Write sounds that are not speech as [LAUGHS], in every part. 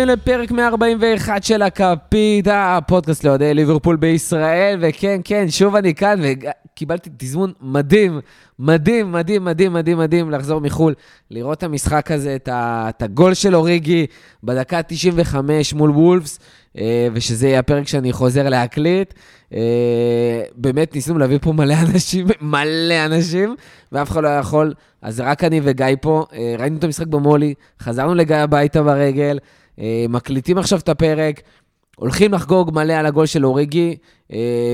הבאים לפרק 141 של הכפית, הפודקאסט לאוהדי ליברפול בישראל, וכן, כן, שוב אני כאן, וקיבלתי תזמון מדהים, מדהים, מדהים, מדהים, מדהים, מדהים לחזור מחו"ל, לראות את המשחק הזה, את הגול של אוריגי בדקה 95 מול וולפס, אה, ושזה יהיה הפרק שאני חוזר להקליט. אה, באמת ניסינו להביא פה מלא אנשים, [LAUGHS] מלא אנשים, ואף אחד לא יכול, אז רק אני וגיא פה. אה, ראינו את המשחק במולי, חזרנו לגיא הביתה ברגל, מקליטים עכשיו את הפרק, הולכים לחגוג מלא על הגול של אוריגי,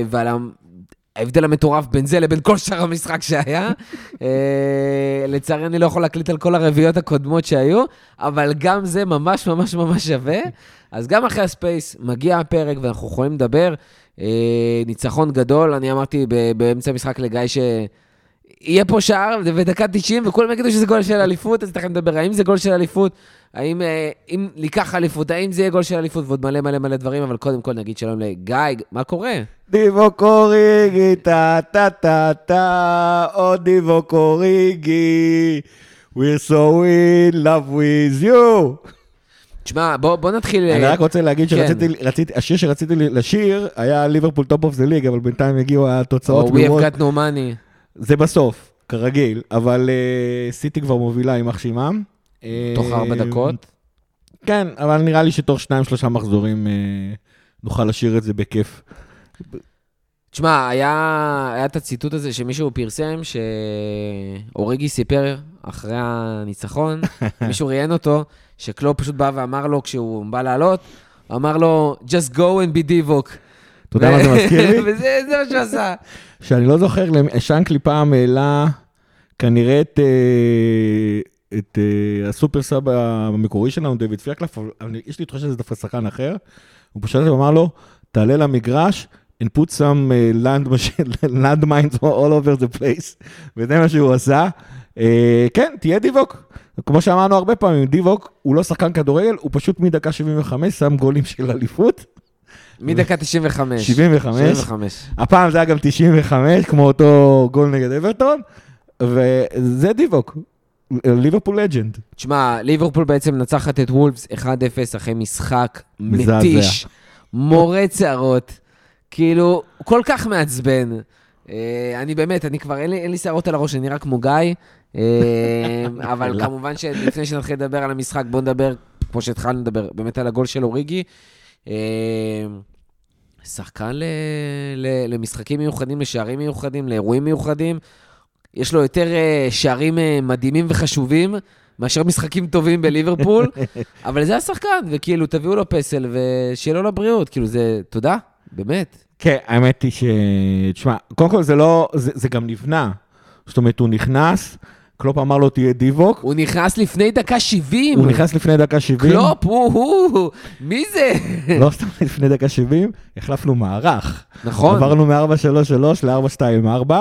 ועל ההבדל המטורף בין זה לבין כל שאר המשחק שהיה. לצערי, אני לא יכול להקליט על כל הרביעיות הקודמות שהיו, אבל גם זה ממש ממש ממש שווה. אז גם אחרי הספייס מגיע הפרק ואנחנו יכולים לדבר. אה, ניצחון גדול, אני אמרתי באמצע המשחק לגיא ש... יהיה פה שער בדקה 90 וכולם יגידו שזה גול של אליפות, אז תכף נדבר, האם זה גול של אליפות, האם אה, אם ניקח אליפות, האם זה יהיה גול של אליפות ועוד מלא מלא מלא דברים, אבל קודם כל נגיד שלום לגיא, מה קורה? דיבוק אוריגי, טה טה טה טה, oh דיבוק אוריגי, we're so in love with you. תשמע, בוא, בוא נתחיל... אני רק רוצה להגיד כן. שרציתי, רציתי, השיר שרציתי לשיר היה ליברפול top of the league, אבל בינתיים הגיעו התוצאות. או We have got no money. זה בסוף, כרגיל, אבל uh, סיטי כבר מובילה עם אח שמם. תוך ארבע uh, דקות? כן, אבל נראה לי שתוך שניים, שלושה מחזורים uh, נוכל לשיר את זה בכיף. תשמע, היה, היה את הציטוט הזה שמישהו פרסם, שאוריגי סיפר אחרי הניצחון, [LAUGHS] מישהו ראיין אותו, שקלופ פשוט בא ואמר לו, כשהוא בא לעלות, אמר לו, just go and be דיווק. אתה יודע מה זה מזכיר לי? [LAUGHS] וזה מה שהוא עשה. שאני לא זוכר, שנקלי פעם העלה כנראה את... אה, את uh, הסופר סאב המקורי שלנו, דויד פיירקלף, יש לי תחושה שזה דווקא שחקן אחר. הוא פשוט אמר לו, תעלה למגרש and put some uh, land, [LAUGHS] land mines all over the place, וזה מה שהוא עשה. Uh, כן, תהיה דיווק. כמו שאמרנו הרבה פעמים, דיווק הוא לא שחקן כדורגל, הוא פשוט מדקה 75 שם גולים של אליפות. מדקה 95. 75. 75. הפעם זה היה גם 95, כמו אותו גול נגד אברטון, וזה דיווק. ליברפול לג'נד. תשמע, ליברפול בעצם נצחת את וולפס 1-0 אחרי משחק מתיש, מורה צערות, כאילו, כל כך מעצבן. אה, אני באמת, אני כבר, אין לי שערות על הראש, אני נראה כמו גיא. אבל כמובן שלפני שנתחיל לדבר על המשחק, בואו נדבר, כמו שהתחלנו לדבר, באמת על הגול של אוריגי. אמ, שחקן ל, ל, למשחקים מיוחדים, לשערים מיוחדים, לאירועים מיוחדים. יש לו יותר אה, שערים אה, מדהימים וחשובים מאשר משחקים טובים בליברפול, [LAUGHS] אבל זה השחקן, וכאילו, תביאו לו פסל ושיהיה לו לבריאות, כאילו, זה, תודה, באמת. כן, האמת היא ש... תשמע, קודם כל זה לא, זה, זה גם נבנה. זאת אומרת, הוא נכנס, קלופ אמר לו, תהיה דיבוק. הוא נכנס לפני דקה 70. הוא נכנס לפני דקה 70. קלופ, הוא, הוא, מי זה? לא סתם לפני דקה 70, החלפנו מערך. נכון. עברנו מ-433 ל-424.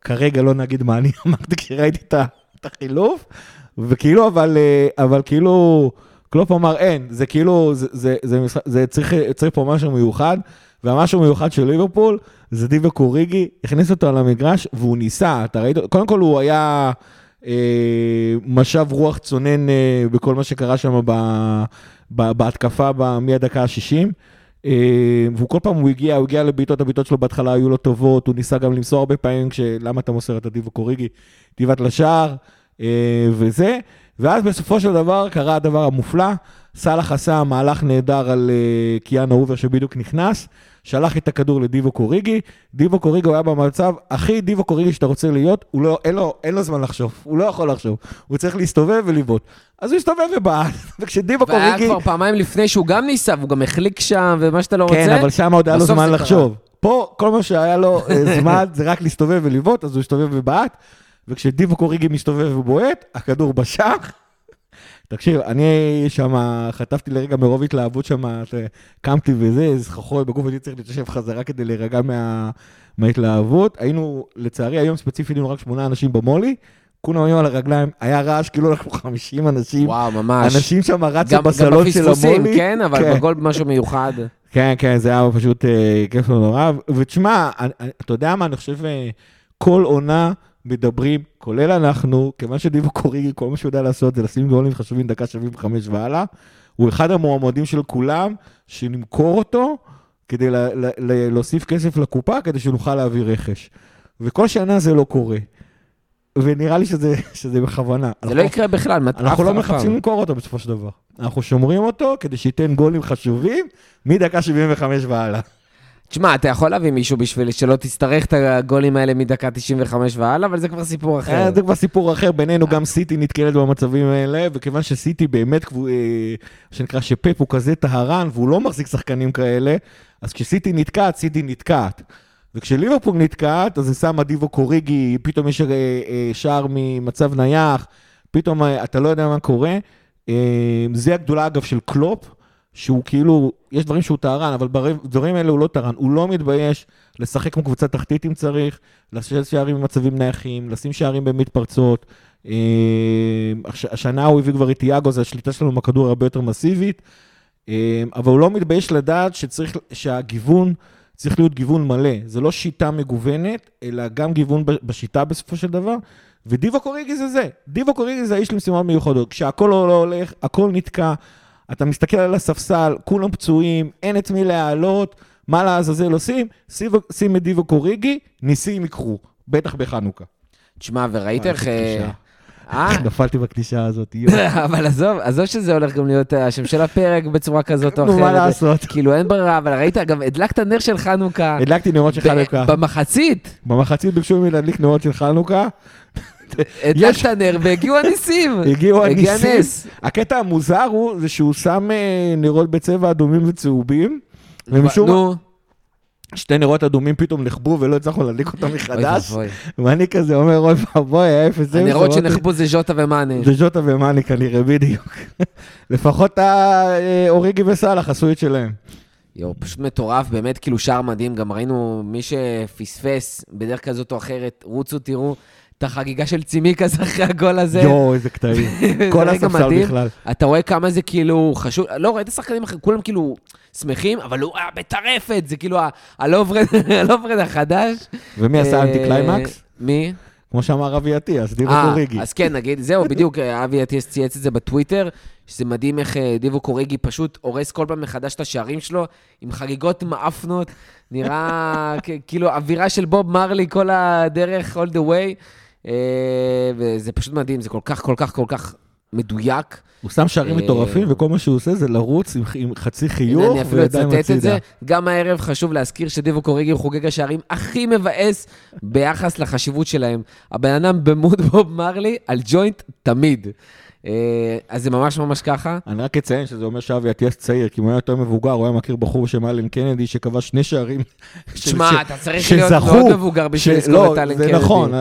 כרגע לא נגיד מה אני אמרתי כשראיתי את החילוף, וכאילו, אבל, אה, אבל כאילו, קלופ אמר, אין, זה כאילו, זה, זה, זה, זה, זה צריך, צריך פה משהו מיוחד. והמשהו מיוחד של ליברפול, זה דיווה קוריגי, הכניס אותו על המגרש, והוא ניסה, אתה ראית, קודם כל הוא היה אה, משב רוח צונן אה, בכל מה שקרה שם ב, ב, בהתקפה ב, מהדקה ה-60. אה, והוא כל פעם, הוא הגיע, הוא הגיע לבעיטות, הבעיטות שלו בהתחלה היו לו טובות, הוא ניסה גם למסור הרבה פעמים, למה אתה מוסר את הדיווה קוריגי? דיבת לשער, אה, וזה. ואז בסופו של דבר קרה הדבר המופלא, סאלח עשה מהלך נהדר על uh, קיאנה אובר שבדיוק נכנס, שלח את הכדור לדיבו קוריגי, דיבו קוריגי היה במצב הכי דיבו קוריגי שאתה רוצה להיות, הוא לא, אין, לו, אין לו זמן לחשוב, הוא לא יכול לחשוב, הוא צריך להסתובב ולבעוט. אז הוא הסתובב ובעט, [LAUGHS] וכשדיבו קוריגי... והיה כבר פעמיים לפני שהוא גם ניסה, והוא גם החליק שם, ומה שאתה לא כן, רוצה. כן, אבל שם עוד היה לו זמן לחשוב. פה, כל מה שהיה לו אה, [LAUGHS] זמן זה רק להסתובב ולבעוט, אז הוא הסתובב ובעט, וכשדיבו קוריגי מסתובב ובועט, הכדור בשח. תקשיב, אני שם, חטפתי לרגע מרוב התלהבות שם, קמתי וזה, סחרחורת בגוף, הייתי צריך להתיישב חזרה כדי להירגע מה, מההתלהבות. היינו, לצערי, היום ספציפית היינו רק שמונה אנשים במולי. כולם היו על הרגליים, היה רעש, כאילו אנחנו 50 אנשים. וואו, ממש. אנשים שם רצו בסלון של המולי. גם בפספוסים, כן, אבל כן. בגול משהו מיוחד. כן, כן, זה היה פשוט אה, כיף לא נורא. ותשמע, אתה יודע מה, אני חושב, אה, כל עונה... מדברים, כולל אנחנו, כיוון שדיבו קוריגי, כל מה שהוא יודע לעשות זה לשים גולים חשובים דקה 75 והלאה. הוא אחד המועמדים של כולם, שנמכור אותו כדי לה, לה, לה, להוסיף כסף לקופה, כדי שנוכל להביא רכש. וכל שנה זה לא קורה. ונראה לי שזה, שזה בכוונה. זה לא יקרה בכלל, מת- אנחנו לא. מחפשים למכור אותו בסופו של דבר. אנחנו שומרים אותו כדי שייתן גולים חשובים מדקה 75 והלאה. תשמע, אתה יכול להביא מישהו בשביל שלא תצטרך את הגולים האלה מדקה 95 והלאה, אבל זה כבר סיפור אחר. אה, זה כבר סיפור אחר, בינינו גם סיטי נתקלת במצבים האלה, וכיוון שסיטי באמת, אה, שנקרא שפפ הוא כזה טהרן, והוא לא מחזיק שחקנים כאלה, אז כשסיטי נתקעת, סיטי נתקעת. וכשליברפול נתקעת, אז זה שמה דיבו קוריגי, פתאום יש אה, שער ממצב נייח, פתאום אתה לא יודע מה קורה. זה הגדולה אגב של קלופ, שהוא כאילו, יש דברים שהוא טהרן, אבל בדברים האלה הוא לא טהרן, הוא לא מתבייש לשחק כמו קבוצה תחתית אם צריך, לשבת שערים במצבים נייחים, לשים שערים במתפרצות. אה, הש- השנה הוא הביא כבר את יאגו, אז השליטה שלנו בכדור הרבה יותר מסיבית, אה, אבל הוא לא מתבייש לדעת שצריך, שהגיוון צריך להיות גיוון מלא. זה לא שיטה מגוונת, אלא גם גיוון בשיטה בסופו של דבר. ודיבו קוריגי זה זה. דיבו קוריגי זה האיש למשימות מיוחדות. כשהכול לא, לא הולך, הכל נתקע, אתה מסתכל על הספסל, כולם פצועים, אין את מי להעלות, מה לעזאזל עושים? שים, את דיבו קוריגי, ניסים יקחו, בטח בחנוכה. תשמע, וראית איך... אה. אה? [LAUGHS] נפלתי בקלישה הזאת, יואו. [LAUGHS] אבל עזוב, עזוב שזה הולך גם להיות השם של הפרק בצורה כזאת או אחרת. נו, מה לעשות? [LAUGHS] כאילו, אין ברירה, אבל ראית, גם הדלקת נר של חנוכה. הדלקתי נרות של חנוכה. במחצית, במחצית ביקשו ממני להדליק נרות של חנוכה. הדלקת נר והגיעו הניסים. [LAUGHS] הגיעו הגיע הניסים. הקטע המוזר הוא, זה שהוא שם אה, נרות בצבע אדומים וצהובים, ומשום שתי נרות אדומים פתאום נחבו ולא הצלחנו להדליק אותם מחדש. ואני כזה אומר, אוי ואבוי, האפס אפס. הנרות אמרתי, שנחבו זה ז'וטה ומאנה. זה ז'וטה ומאני כנראה, בדיוק. [LAUGHS] לפחות האוריגי וסאלח עשו את שלהם. יואו, פשוט מטורף, באמת כאילו שער מדהים, גם ראינו מי שפספס בדרך כזאת או אחרת, רוצו תראו את החגיגה של צימיקס אחרי הגול הזה. יואו, איזה קטעים. [LAUGHS] כל הספסל. בכלל. אתה רואה כמה זה כאילו חשוב, לא, ראית שחקנים אחרים, כולם כאילו שמחים, אבל הוא היה בטרפת, זה כאילו [LAUGHS] הלוברד החדש. ומי עשה אה, אנטי קליימקס? מי? כמו שאמר אבי אטיאס, דיבוק אה, אוריגי. אז כן, נגיד, זהו, בדיוק, אה, אבי אטיאס צייץ את זה בטוויטר, שזה מדהים איך דיבוק אוריגי פשוט הורס כל פעם מחדש את השערים שלו, עם חגיגות מעפנות, נראה [LAUGHS] כאילו אווירה של בוב מרלי כל הדרך, all the way, וזה פשוט מדהים, זה כל כך, כל כך, כל כך מדויק. הוא שם שערים אה, מטורפים, וכל מה שהוא עושה זה לרוץ עם- עם חצי חיוך אני אפילו וידיים אצטט את הצידה. זה. גם הערב חשוב להזכיר שדיבו קוריגי הוא חוגג השערים הכי מבאס ביחס לחשיבות שלהם. הבן אדם במוד בוב מרלי על ג'וינט תמיד. אה, אז זה ממש ממש ככה. אני רק אציין שזה אומר שאבי אטיאס צעיר, כי אם הוא היה יותר מבוגר, הוא היה מכיר בחור בשם אלן קנדי, שכבש שני שערים. שמע, אתה צריך להיות מאוד מבוגר בשביל לזכור לא, את אלן זה קנדי. נכון,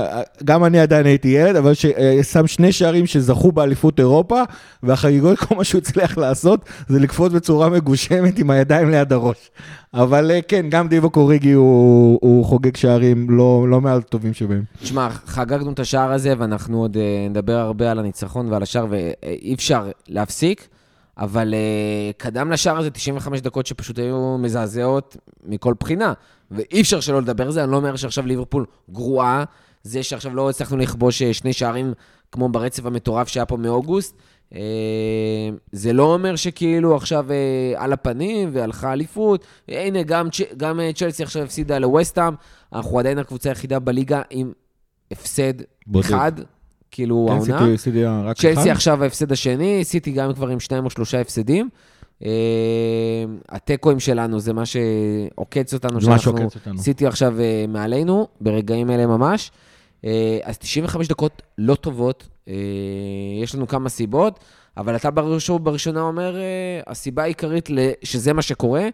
גם אני עדיין הייתי ילד, אבל ששם שני שערים שזכו באליפות אירופה, והחגיגות, [LAUGHS] כל מה שהוא הצליח לעשות, זה לקפוץ בצורה מגושמת עם הידיים ליד הראש. אבל אה, כן, גם דיבו קוריגי הוא הוא חוגג שערים לא לא מהטובים שבהם. תשמע, חגגנו את השער הזה, ואנחנו עוד אה, נדבר הרבה על הניצחון ועל השער, ואי אפשר להפסיק, אבל אה, קדם לשער הזה 95 דקות שפשוט היו מזעזעות מכל בחינה, ואי אפשר שלא לדבר על זה, אני לא אומר שעכשיו ליברפול גרועה, זה שעכשיו לא הצלחנו לכבוש אה, שני שערים כמו ברצף המטורף שהיה פה מאוגוסט, אה, זה לא אומר שכאילו עכשיו אה, על הפנים והלכה אליפות. הנה, גם, גם אה, צ'לסי עכשיו הפסידה לווסטהאם, אנחנו עדיין הקבוצה היחידה בליגה עם הפסד בודד. אחד, כאילו כן, העונה. צ'לסי עכשיו ההפסד השני, סיטי גם כבר עם שניים או שלושה הפסדים. אה, התיקואים שלנו זה מה שעוקץ אותנו, זה מה שעוקץ אותנו. סיטי עכשיו אה, מעלינו, ברגעים אלה ממש. אה, אז 95 דקות לא טובות, אה, יש לנו כמה סיבות, אבל אתה בראש ובראשונה אומר, אה, הסיבה העיקרית שזה מה שקורה,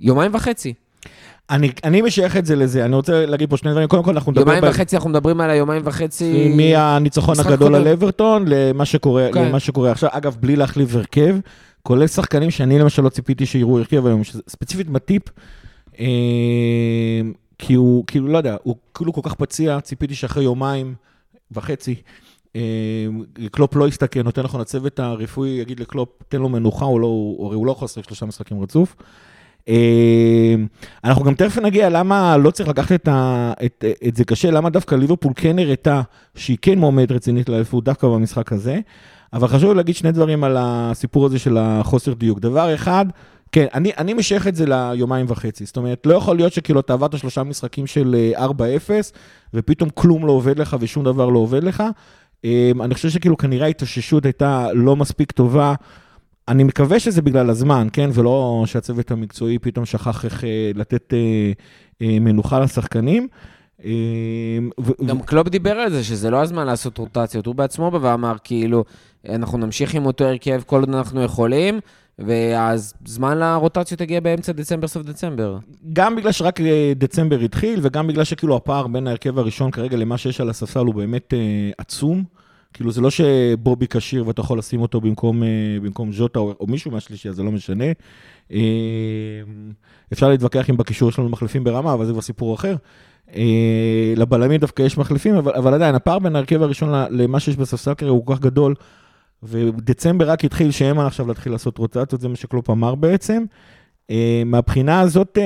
יומיים וחצי. אני, אני משייך את זה לזה, אני רוצה להגיד פה שני דברים. קודם כל, אנחנו נדבר... יומיים ב- וחצי, אנחנו מדברים על היומיים וחצי. מהניצחון הגדול קודם. על אברטון למה שקורה, כן. למה שקורה עכשיו. אגב, בלי להחליף הרכב, כולל שחקנים שאני למשל לא ציפיתי שיראו הרכב היום, ספציפית מטיפ, כי הוא, כאילו, לא יודע, הוא כאילו כל כך פציע, ציפיתי שאחרי יומיים וחצי, אה, קלופ לא יסתכן, נותן נכון, הצוות הרפואי יגיד לקלופ, תן לו מנוחה, הוא לא, הוא, הרי הוא לא יכול לשחק שלושה משחקים רצוף. אה, אנחנו גם תכף נגיע למה לא צריך לקחת את, ה, את, את זה קשה, למה דווקא ליברפול כן הראתה שהיא כן מועמדת רצינית לאליפות דווקא במשחק הזה. אבל חשוב להגיד שני דברים על הסיפור הזה של החוסר דיוק. דבר אחד, כן, אני, אני משייך את זה ליומיים וחצי. זאת אומרת, לא יכול להיות שכאילו אתה עבדת שלושה משחקים של 4-0, ופתאום כלום לא עובד לך ושום דבר לא עובד לך. אני חושב שכאילו כנראה ההתאוששות הייתה לא מספיק טובה. אני מקווה שזה בגלל הזמן, כן? ולא שהצוות המקצועי פתאום שכח איך אה, לתת אה, אה, מנוחה לשחקנים. אה, ו- גם קלופ דיבר על זה, שזה לא הזמן לעשות רוטציות. הוא בעצמו בא ואמר, כאילו, אנחנו נמשיך עם אותו הרכב כל עוד אנחנו יכולים, והזמן לרוטציות הגיע באמצע דצמבר, סוף דצמבר. גם בגלל שרק אה, דצמבר התחיל, וגם בגלל שכאילו הפער בין ההרכב הראשון כרגע למה שיש על הספסל הוא באמת אה, עצום. כאילו, זה לא שבובי כשיר ואתה יכול לשים אותו במקום, אה, במקום ז'וטה או, או מישהו מהשלישי, אז זה לא משנה. אה, אפשר להתווכח אם בקישור יש לנו מחליפים ברמה, אבל זה כבר סיפור אחר. אה, לבלמים דווקא יש מחליפים, אבל, אבל עדיין, הפער בין ההרכב הראשון למה שיש בספסל כרגע הוא כל כך גדול, ודצמבר רק התחיל שאין מה עכשיו להתחיל לעשות רוטציות, זה מה שקלופ אמר בעצם. מהבחינה הזאת,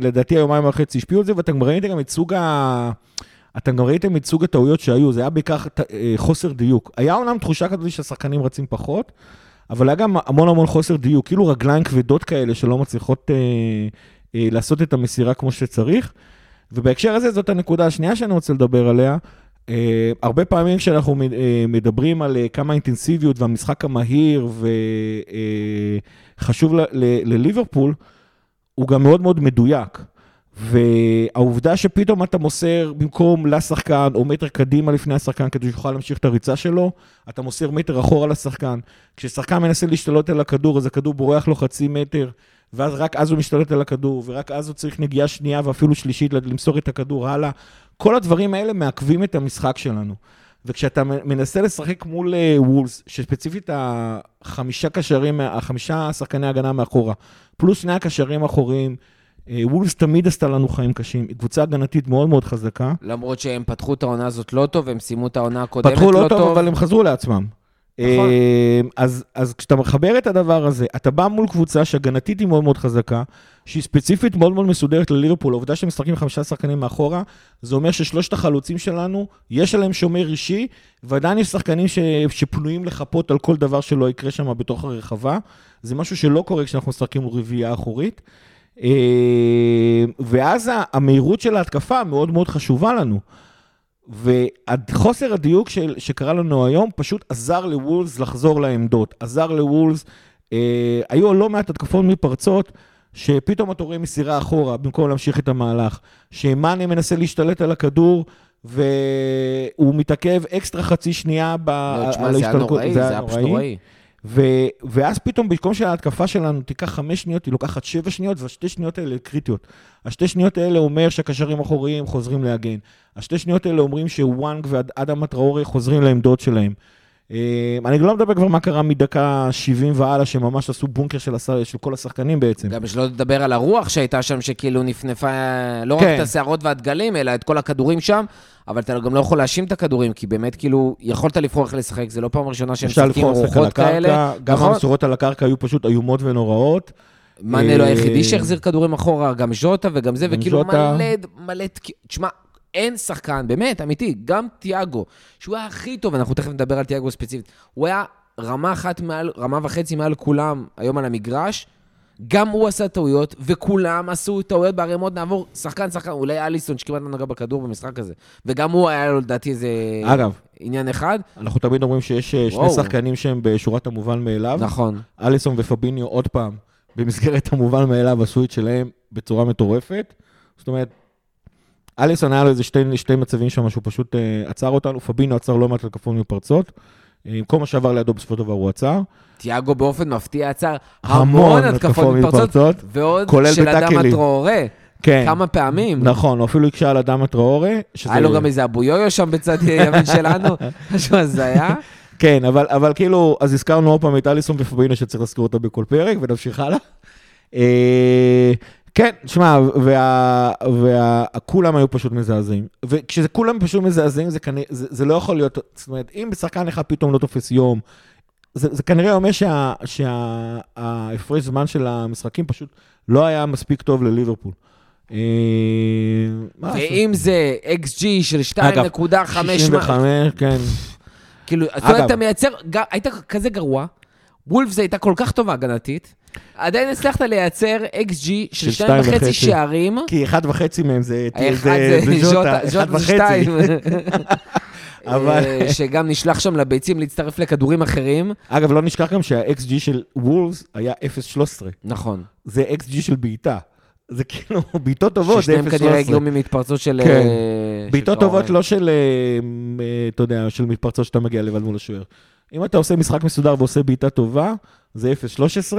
לדעתי היומיים וחצי השפיעו על זה, ואתם כבר ראיתם גם את סוג ה... אתם גם ראיתם את סוג הטעויות שהיו, זה היה בעיקר אה, חוסר דיוק. היה אומנם תחושה כזאת שהשחקנים רצים פחות, אבל היה גם המון המון חוסר דיוק, כאילו רגליים כבדות כאלה שלא מצליחות אה, אה, לעשות את המסירה כמו שצריך. ובהקשר הזה, זאת הנקודה השנייה שאני רוצה לדבר עליה. אה, הרבה פעמים כשאנחנו אה, מדברים על אה, כמה אינטנסיביות והמשחק המהיר וחשוב אה, לליברפול, הוא גם מאוד מאוד מדויק. והעובדה שפתאום אתה מוסר במקום לשחקן או מטר קדימה לפני השחקן כדי שיוכל להמשיך את הריצה שלו, אתה מוסר מטר אחורה לשחקן. כששחקן מנסה להשתלט על הכדור, אז הכדור בורח לו חצי מטר, ואז רק אז הוא משתלט על הכדור, ורק אז הוא צריך נגיעה שנייה ואפילו שלישית למסור את הכדור הלאה. כל הדברים האלה מעכבים את המשחק שלנו. וכשאתה מנסה לשחק מול וולס, שספציפית החמישה קשרים, החמישה שחקני הגנה מאחורה, פלוס שני הקשרים האחוריים, אה, וולס תמיד עשתה לנו חיים קשים, היא קבוצה הגנתית מאוד מאוד חזקה. למרות שהם פתחו את העונה הזאת לא טוב, הם סיימו את העונה הקודמת לא טוב. פתחו לא טוב, אבל הם חזרו לעצמם. נכון. אה, אז, אז כשאתה מחבר את הדבר הזה, אתה בא מול קבוצה שהגנתית היא מאוד מאוד חזקה, שהיא ספציפית מאוד מאוד מסודרת לליברפול, העובדה שהם משחקים חמישה שחקנים מאחורה, זה אומר ששלושת החלוצים שלנו, יש עליהם שומר אישי, ועדיין יש שחקנים ש, שפנויים לחפות על כל דבר שלא יקרה שם בתוך הרחבה. זה משהו שלא קורה כשאנחנו משחקים רביעייה אחורית. אה, ואז המהירות של ההתקפה מאוד מאוד חשובה לנו. וחוסר הדיוק של, שקרה לנו היום פשוט עזר לוולס לחזור לעמדות, עזר לוולס, אה, היו לא מעט התקפות מפרצות, שפתאום אתה רואה מסירה אחורה במקום להמשיך את המהלך, שמאנה מנסה להשתלט על הכדור, והוא מתעכב אקסטרה חצי שנייה ב... לא, תשמע, זה היה נוראי, זה היה פשוט נוראי. ו, ואז פתאום, במקום שההתקפה שלנו תיקח חמש שניות, היא לוקחת שבע שניות, והשתי שניות האלה קריטיות. השתי שניות האלה אומר שהקשרים האחוריים חוזרים להגן. השתי שניות האלה אומרים שוואנג ואדם הטראורי חוזרים לעמדות שלהם. אה, אני לא מדבר כבר מה קרה מדקה 70 והלאה, שממש עשו בונקר של, הס... של כל השחקנים בעצם. גם שלא לדבר על הרוח שהייתה שם, שכאילו נפנפה לא כן. רק את השערות והדגלים, אלא את כל הכדורים שם, אבל אתה גם לא יכול להאשים את הכדורים, כי באמת כאילו, יכולת לבחור איך לשחק, זה לא פעם ראשונה שהם משחקים רוחות כאלה. גם נכון? המסורות על הקרקע היו פשוט איומות ונוראות. מאנה לא היחידי שהחזיר כדורים אחורה, גם ז'וטה וגם זה, וכאילו מלא, מלא, תשמע, אין שחקן, באמת, אמיתי, גם תיאגו, שהוא היה הכי טוב, אנחנו תכף נדבר על תיאגו ספציפית, הוא היה רמה אחת מעל, רמה וחצי מעל כולם היום על המגרש, גם הוא עשה טעויות, וכולם עשו טעויות בערימות, נעבור שחקן שחקן, אולי אליסון שכמעט לא נגע בכדור במשחק הזה. וגם הוא היה לו לדעתי איזה אגב, עניין אחד. אנחנו תמיד אומרים שיש אה, וואו. שני שחקנים שהם בשורת המובן מאליו. נכון. אליסון ופביניו עוד פעם, במסגרת המובן מאליו עשו את שלהם בצורה מטורפת. זאת אומרת, אליסון היה לו איזה שתי, שתי מצבים שם שהוא פשוט uh, עצר אותנו, פבינו עצר לא מעט התקפות מפרצות. עם אה, כל מה שעבר לידו בסופו של דבר הוא עצר. תיאגו באופן מפתיע עצר המון התקפות מפרצות, ועוד של אדם הטרוורה. כן. כמה פעמים. נכון, הוא אפילו הקשה על אדם הטרוורה. שזה... היה לו גם איזה אבו יויו שם בצד ימין שלנו, [LAUGHS] משהו הזיה. כן, אבל, אבל כאילו, אז הזכרנו עוד פעם את אליסון ופבינו שצריך להזכיר אותו בכל פרק, ונמשיך הלאה. כן, שמע, וכולם היו פשוט מזעזעים. וכשזה כולם פשוט מזעזעים, זה, כנראה, זה, זה לא יכול להיות, זאת אומרת, אם בשחקן אחד פתאום לא תופס יום, זה, זה כנראה אומר שההפרש שה, זמן של המשחקים פשוט לא היה מספיק טוב לליברפול. אה, ואם זה XG של 2.5... 65, כן. כאילו, זאת אומרת, אתה מייצר, היית כזה גרוע, וולפס הייתה כל כך טובה הגנתית, עדיין הצלחת לייצר XG של של שתיים וחצי. שערים. כי אחד וחצי מהם זה ז'וטה, אחד וחצי. שתיים. [LAUGHS] אבל- אה, שגם נשלח שם לביצים להצטרף לכדורים אחרים. אגב, לא נשכח גם שה-XG של וולס היה 0.13. נכון. זה XG של בעיטה. זה כאילו, בעיטות טובות זה ששניהם כנראה 0.13. הגיעו ממתפרצות של... כן. אה, בעיטות. טובות לא של, אה, אה, אתה יודע, של מתפרצות שאתה מגיע לבד מול השוער. אם אתה עושה משחק מסודר ועושה בעיטה טובה, זה 0.13.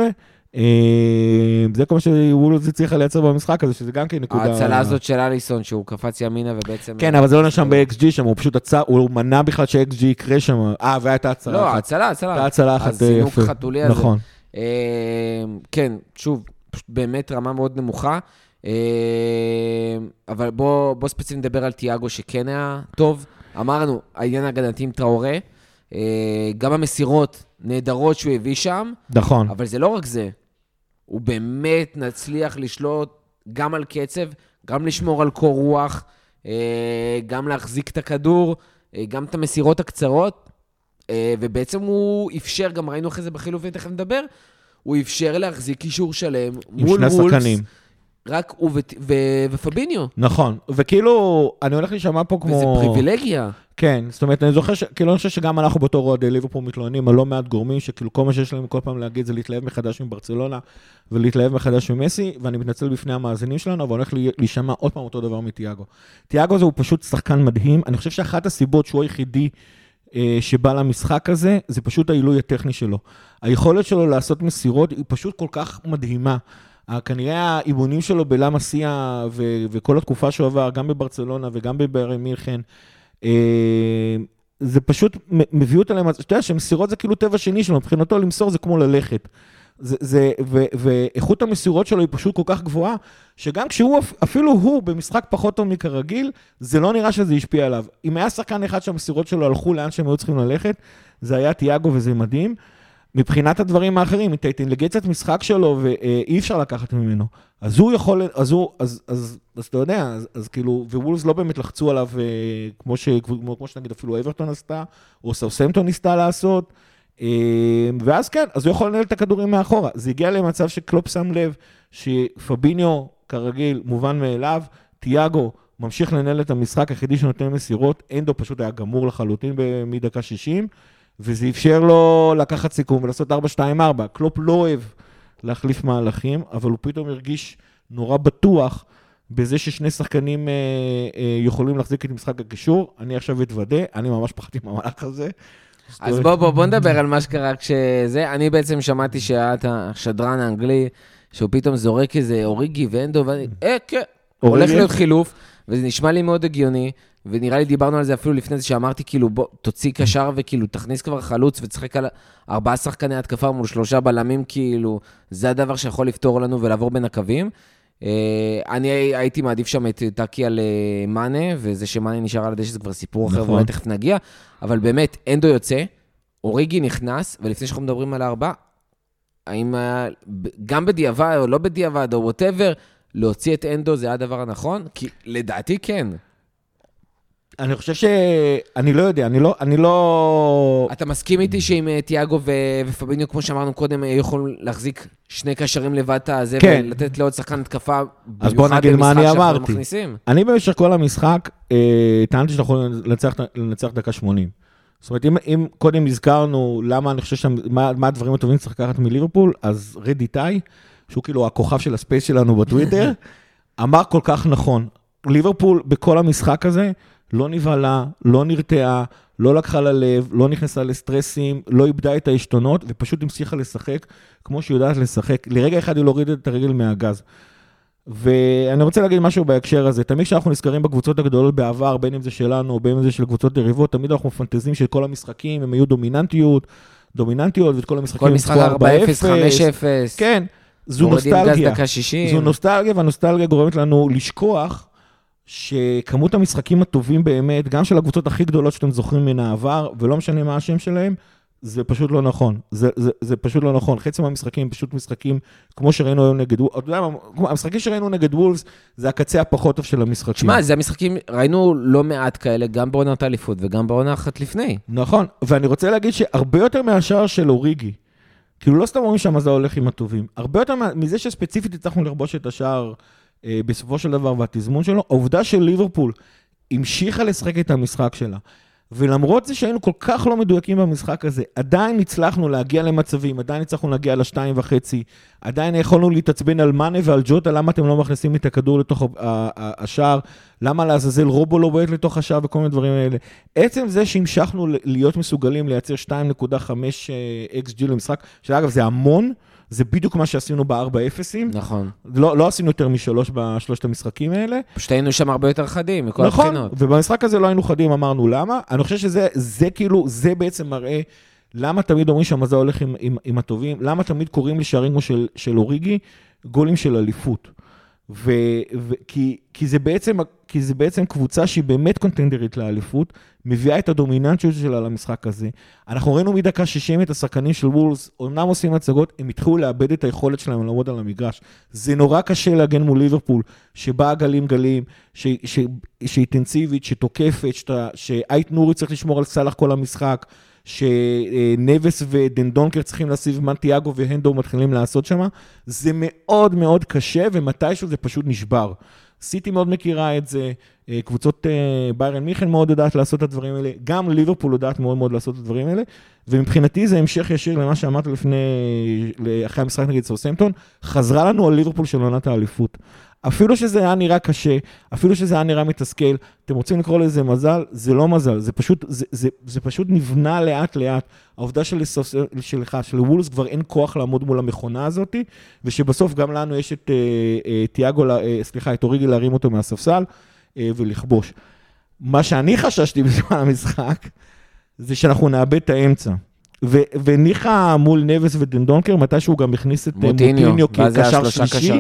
אה, זה כל מה שוולס הצליחה לייצר במשחק הזה, שזה גם כן נקודה... ההצלה הזאת של אליסון, שהוא קפץ ימינה ובעצם... כן, אבל זה לא נרשם ב-XG שם, הוא פשוט עצר, הוא מנע בכלל ש-XG יקרה שם. אה, והייתה הצלה לא, אחת. הצלה, הצלה. הייתה הצלה אחת אה, הזינוק יפה. החתולי הזה. נכון. אה, כן, שוב, באמת רמה מאוד נמוכה. אבל בוא, בוא ספציפית נדבר על תיאגו שכן היה טוב. אמרנו, העניין ההגנתי עם טראורה. אה, גם המסירות נהדרות שהוא הביא שם, נכון. אבל זה לא רק זה. הוא באמת נצליח לשלוט גם על קצב, גם לשמור על קור רוח, אה, גם להחזיק את הכדור, אה, גם את המסירות הקצרות, ובעצם הוא אפשר, גם ראינו אחרי זה בחילופים, תכף נדבר, הוא אפשר להחזיק קישור שלם עם מול שני וולפס, שחקנים. רק הוא ות- ו- ופביניו. נכון. וכאילו, אני הולך להישמע פה כמו... וזה פריבילגיה. כן, זאת אומרת, אני זוכר ש... כאילו, אני חושב שגם אנחנו בתור אוהדי ליברפול מתלוננים על לא מעט גורמים, שכאילו כל מה שיש להם כל פעם להגיד זה להתלהב מחדש מברצלונה ולהתלהב מחדש ממסי, ואני מתנצל בפני המאזינים שלנו, אבל הולך להישמע עוד פעם אותו דבר מתיאגו. תיאגו זה הוא פשוט שחקן מדהים, אני חושב שאחת הסיבות שהוא היחידי אה, שבא למשחק הזה, זה פשוט העילוי הטכני שלו. היכולת שלו לעשות מסירות היא פשוט כל כך מדהימה. אה, כנראה האימונים שלו בלמה סיה ו- וכל התקופה שהוא עבר, גם בברצלונה וגם בביירן מינכן, אה, זה פשוט מביא אותה למצב, אתה יודע שמסירות זה כאילו טבע שני שלו, מבחינתו למסור זה כמו ללכת. זה, זה, ו, ואיכות המסירות שלו היא פשוט כל כך גבוהה, שגם כשהוא, אפ- אפילו הוא במשחק פחות טוב מכרגיל, זה לא נראה שזה השפיע עליו. אם היה שחקן אחד שהמסירות שלו הלכו לאן שהם היו צריכים ללכת, זה היה תיאגו וזה מדהים. מבחינת הדברים האחרים, את האינטליגנציית משחק שלו, ואי אפשר לקחת ממנו. אז הוא יכול, אז הוא, אז, אז, אז אתה יודע, אז, אז כאילו, ווולס לא באמת לחצו עליו, אה, כמו, ש, כמו, כמו שנגיד אפילו אברטון עשתה, או סאוסמפטון ניסתה לעשות, אה, ואז כן, אז הוא יכול לנהל את הכדורים מאחורה. זה הגיע למצב שקלופ שם לב שפביניו, כרגיל, מובן מאליו, תיאגו ממשיך לנהל את המשחק, היחידי שנותן מסירות, אנדו פשוט היה גמור לחלוטין מדקה 60, וזה אפשר לו לקחת סיכום ולעשות 4-2-4. קלופ לא אוהב להחליף מהלכים, אבל הוא פתאום הרגיש נורא בטוח בזה ששני שחקנים אה, אה, יכולים להחזיק את משחק הקישור. אני עכשיו אתוודה, אני ממש פחדתי מהמהלך הזה. אז בוא, בוא, בוא נדבר על מה שקרה כשזה. אני בעצם שמעתי שהיה את השדרן האנגלי, שהוא פתאום זורק איזה אוריגי ואנדו, ואני, אה, כן, הולך? להיות חילוף, וזה נשמע לי מאוד הגיוני, ונראה לי דיברנו על זה אפילו לפני זה, שאמרתי, כאילו, בוא, תוציא קשר וכאילו, תכניס כבר חלוץ ותשחק על ארבעה שחקני התקפה מול שלושה בלמים, כאילו, זה הדבר שיכול לפתור לנו ולעבור בין הקווים. אה, אני הייתי מעדיף שם את טאקי על אה, מאנה, וזה שמאנה נשאר על הדשא זה כבר סיפור אחר, נכון. ואולי תכף נגיע, אבל באמת, הנדו יוצא, אוריגי נכנס, ולפני שאנחנו מדברים על הארבע, האם גם בדיעבד או לא בדיעבד או whatever, להוציא את הנדו זה הדבר הנכון? כי לדעתי כן. אני חושב ש... אני לא יודע, אני לא... אני לא... אתה מסכים איתי שעם אה, תיאגו ו- ופביניו, כמו שאמרנו קודם, היו יכולים להחזיק שני קשרים לבד את הזה, כן. ולתת לעוד שחקן התקפה, אז בוא נגיד מה אני אמרתי. מכניסים? אני במשך כל המשחק אה, טענתי שאנחנו יכולים לנצח, דקה 80. זאת אומרת, אם, אם קודם הזכרנו למה אני חושב שם, מה, מה הדברים הטובים שצריך לקחת מליברפול, אז רד איתי, שהוא כאילו הכוכב של הספייס שלנו בטוויטר, [LAUGHS] אמר כל כך נכון. ליברפול בכל המשחק הזה לא נבהלה, לא נרתעה, לא לקחה ללב, לא נכנסה לסטרסים, לא איבדה את העשתונות, ופשוט המשיכה לשחק כמו שהיא יודעת לשחק. לרגע אחד היא לא הורידה את הרגל מהגז. ואני רוצה להגיד משהו בהקשר הזה. תמיד כשאנחנו נזכרים בקבוצות הגדולות בעבר, בין אם זה שלנו, בין אם זה של קבוצות יריבות, תמיד אנחנו מפנטזים שכל המשחקים הם היו דומיננטיות, דומיננטיות, ואת כל המשחקים כל משחק 4-0, 5-0. כן, זו נוסטלגיה. דקה 60. זו נוסטלגיה, והנוסטלגיה גורמת לנו לשכוח שכמות המשחקים הטובים באמת, גם של הקבוצות הכי גדולות שאתם זוכרים מן העבר, ולא משנה מה השם שלהם, זה פשוט לא נכון. זה, זה, זה פשוט לא נכון. חצי מהמשחקים פשוט משחקים כמו שראינו היום נגד וולפס. אתה יודע המשחקים שראינו נגד וולפס זה הקצה הפחות טוב של המשחקים. שמע, זה המשחקים, ראינו לא מעט כאלה, גם בעונת האליפות וגם בעונה אחת לפני. נכון, ואני רוצה להגיד שהרבה יותר מהשער של אוריגי, כאילו לא סתם אומרים שהמזל הולך עם הטובים, הרבה יותר מזה שספציפית הצלחנו לכבוש את השער בסופו של דבר והתזמון שלו, העובדה של ליברפול המשיכה לשחק את המשחק שלה. ולמרות זה שהיינו כל כך לא מדויקים במשחק הזה, עדיין הצלחנו להגיע למצבים, עדיין הצלחנו להגיע לשתיים וחצי, עדיין יכולנו להתעצבן על מאנה ועל ג'וטה, למה אתם לא מכניסים את הכדור לתוך השער, למה לעזאזל רובו לא בועט לתוך השער וכל מיני דברים האלה. עצם זה שהמשכנו להיות מסוגלים לייצר 2.5 XG למשחק, שאגב זה המון, זה בדיוק מה שעשינו בארבע אפסים. נכון. לא, לא עשינו יותר משלוש בשלושת המשחקים האלה. פשוט היינו שם הרבה יותר חדים, מכל נכון, הבחינות. ובמשחק הזה לא היינו חדים, אמרנו למה. אני חושב שזה זה כאילו, זה בעצם מראה למה תמיד אומרים שהמזל הולך עם, עם, עם הטובים, למה תמיד קוראים לשערים כמו של, של אוריגי גולים של אליפות. ו, ו, כי, כי, זה בעצם, כי זה בעצם קבוצה שהיא באמת קונטנדרית לאליפות, מביאה את הדומיננטיות שלה למשחק הזה. אנחנו ראינו מדקה 60 את השחקנים של וולס, אומנם עושים הצגות, הם התחילו לאבד את היכולת שלהם לעמוד על המגרש. זה נורא קשה להגן מול ליברפול, שבאה גלים גלים, שהיא אינטנסיבית, שתוקפת, שאייט נורי צריך לשמור על סאלח כל המשחק. שנבס ודנדונקר צריכים להסיב מנטיאגו והנדו מתחילים לעשות שם, זה מאוד מאוד קשה, ומתישהו זה פשוט נשבר. סיטי מאוד מכירה את זה, אה, קבוצות אה, ביירן מיכן מאוד יודעת לעשות את הדברים האלה, גם ליברפול יודעת מאוד מאוד לעשות את הדברים האלה, ומבחינתי זה המשך ישיר למה שאמרת לפני, אחרי המשחק נגד סוסמפטון, חזרה לנו על ליברפול של עונת האליפות. אפילו שזה היה נראה קשה, אפילו שזה היה נראה מתסכל, אתם רוצים לקרוא לזה מזל? זה לא מזל, זה פשוט, זה, זה, זה פשוט נבנה לאט-לאט. העובדה של, שלך, של וולס כבר אין כוח לעמוד מול המכונה הזאת, ושבסוף גם לנו יש את אה, אה, תיאגו, אה, סליחה, את אוריגי להרים אותו מהספסל אה, ולכבוש. מה שאני חששתי [LAUGHS] בזמן המשחק, זה שאנחנו נאבד את האמצע. וניחא מול נבס ודנדונקר, מתי שהוא גם הכניס את אה, מוטיניו כקשר שלישי.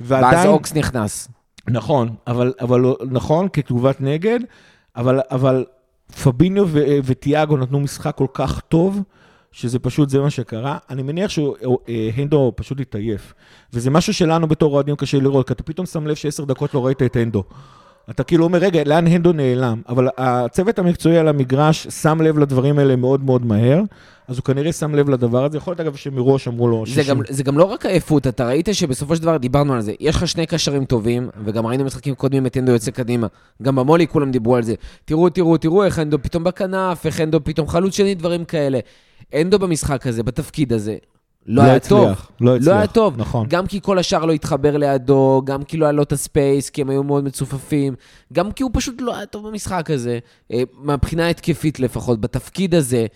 ועדיין... ואז אוקס נכנס. נכון, אבל, אבל נכון, כתגובת נגד, אבל, אבל פביניו ו, וטיאגו נתנו משחק כל כך טוב, שזה פשוט זה מה שקרה. אני מניח שהנדו פשוט התעייף. וזה משהו שלנו בתור אוהדים קשה לראות, כי אתה פתאום שם לב שעשר דקות לא ראית את הנדו. אתה כאילו אומר, רגע, לאן הנדו נעלם? אבל הצוות המקצועי על המגרש שם לב לדברים האלה מאוד מאוד מהר, אז הוא כנראה שם לב לדבר הזה. יכול להיות, אגב, שמראש אמרו לו... זה גם, זה גם לא רק עייפות, אתה ראית שבסופו של דבר דיברנו על זה. יש לך שני קשרים טובים, וגם ראינו משחקים קודמים את הנדו יוצא קדימה. גם במולי כולם דיברו על זה. תראו, תראו, תראו איך הנדו פתאום בכנף, איך הנדו פתאום חלוץ שני, דברים כאלה. הנדו במשחק הזה, בתפקיד הזה, לא, לא היה הצליח, טוב. לא הצליח, לא היה טוב. נכון. גם כי כל השאר לא התחבר לידו, גם כי לא היה לו את הספייס, כי הם היו מאוד מצופפים, גם כי הוא פשוט לא היה טוב במשחק הזה, אה, מהבחינה ההתקפית לפחות, בתפקיד הזה,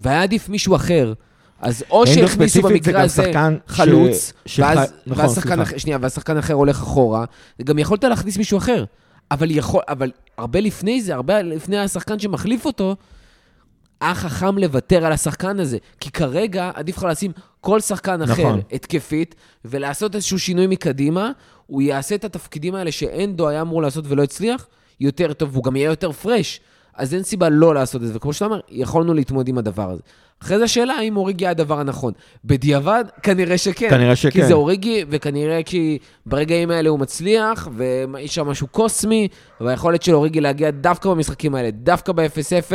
והיה עדיף מישהו אחר. אז או שהכניסו במקרה הזה חלוץ, ש... ואז, ש... נכון, ואז שחקן אחר, שנייה, ואז שחקן אחר הולך אחורה, גם יכולת להכניס מישהו אחר. אבל, יכול, אבל הרבה לפני זה, הרבה לפני השחקן שמחליף אותו, היה חכם לוותר על השחקן הזה. כי כרגע עדיף לך לשים כל שחקן אחר נכון. התקפית, ולעשות איזשהו שינוי מקדימה, הוא יעשה את התפקידים האלה שאנדו היה אמור לעשות ולא הצליח, יותר טוב, והוא גם יהיה יותר פרש. אז אין סיבה לא לעשות את זה, וכמו שאתה אומר, יכולנו להתמודד עם הדבר הזה. אחרי זה השאלה האם אוריגי היה הדבר הנכון. בדיעבד, כנראה שכן. כנראה שכן. כי זה אוריגי, וכנראה כי ברגעים האלה הוא מצליח, ויש שם משהו קוסמי, והיכולת של אוריגי להגיע דווקא במשחקים האלה, דווקא ב-0-0,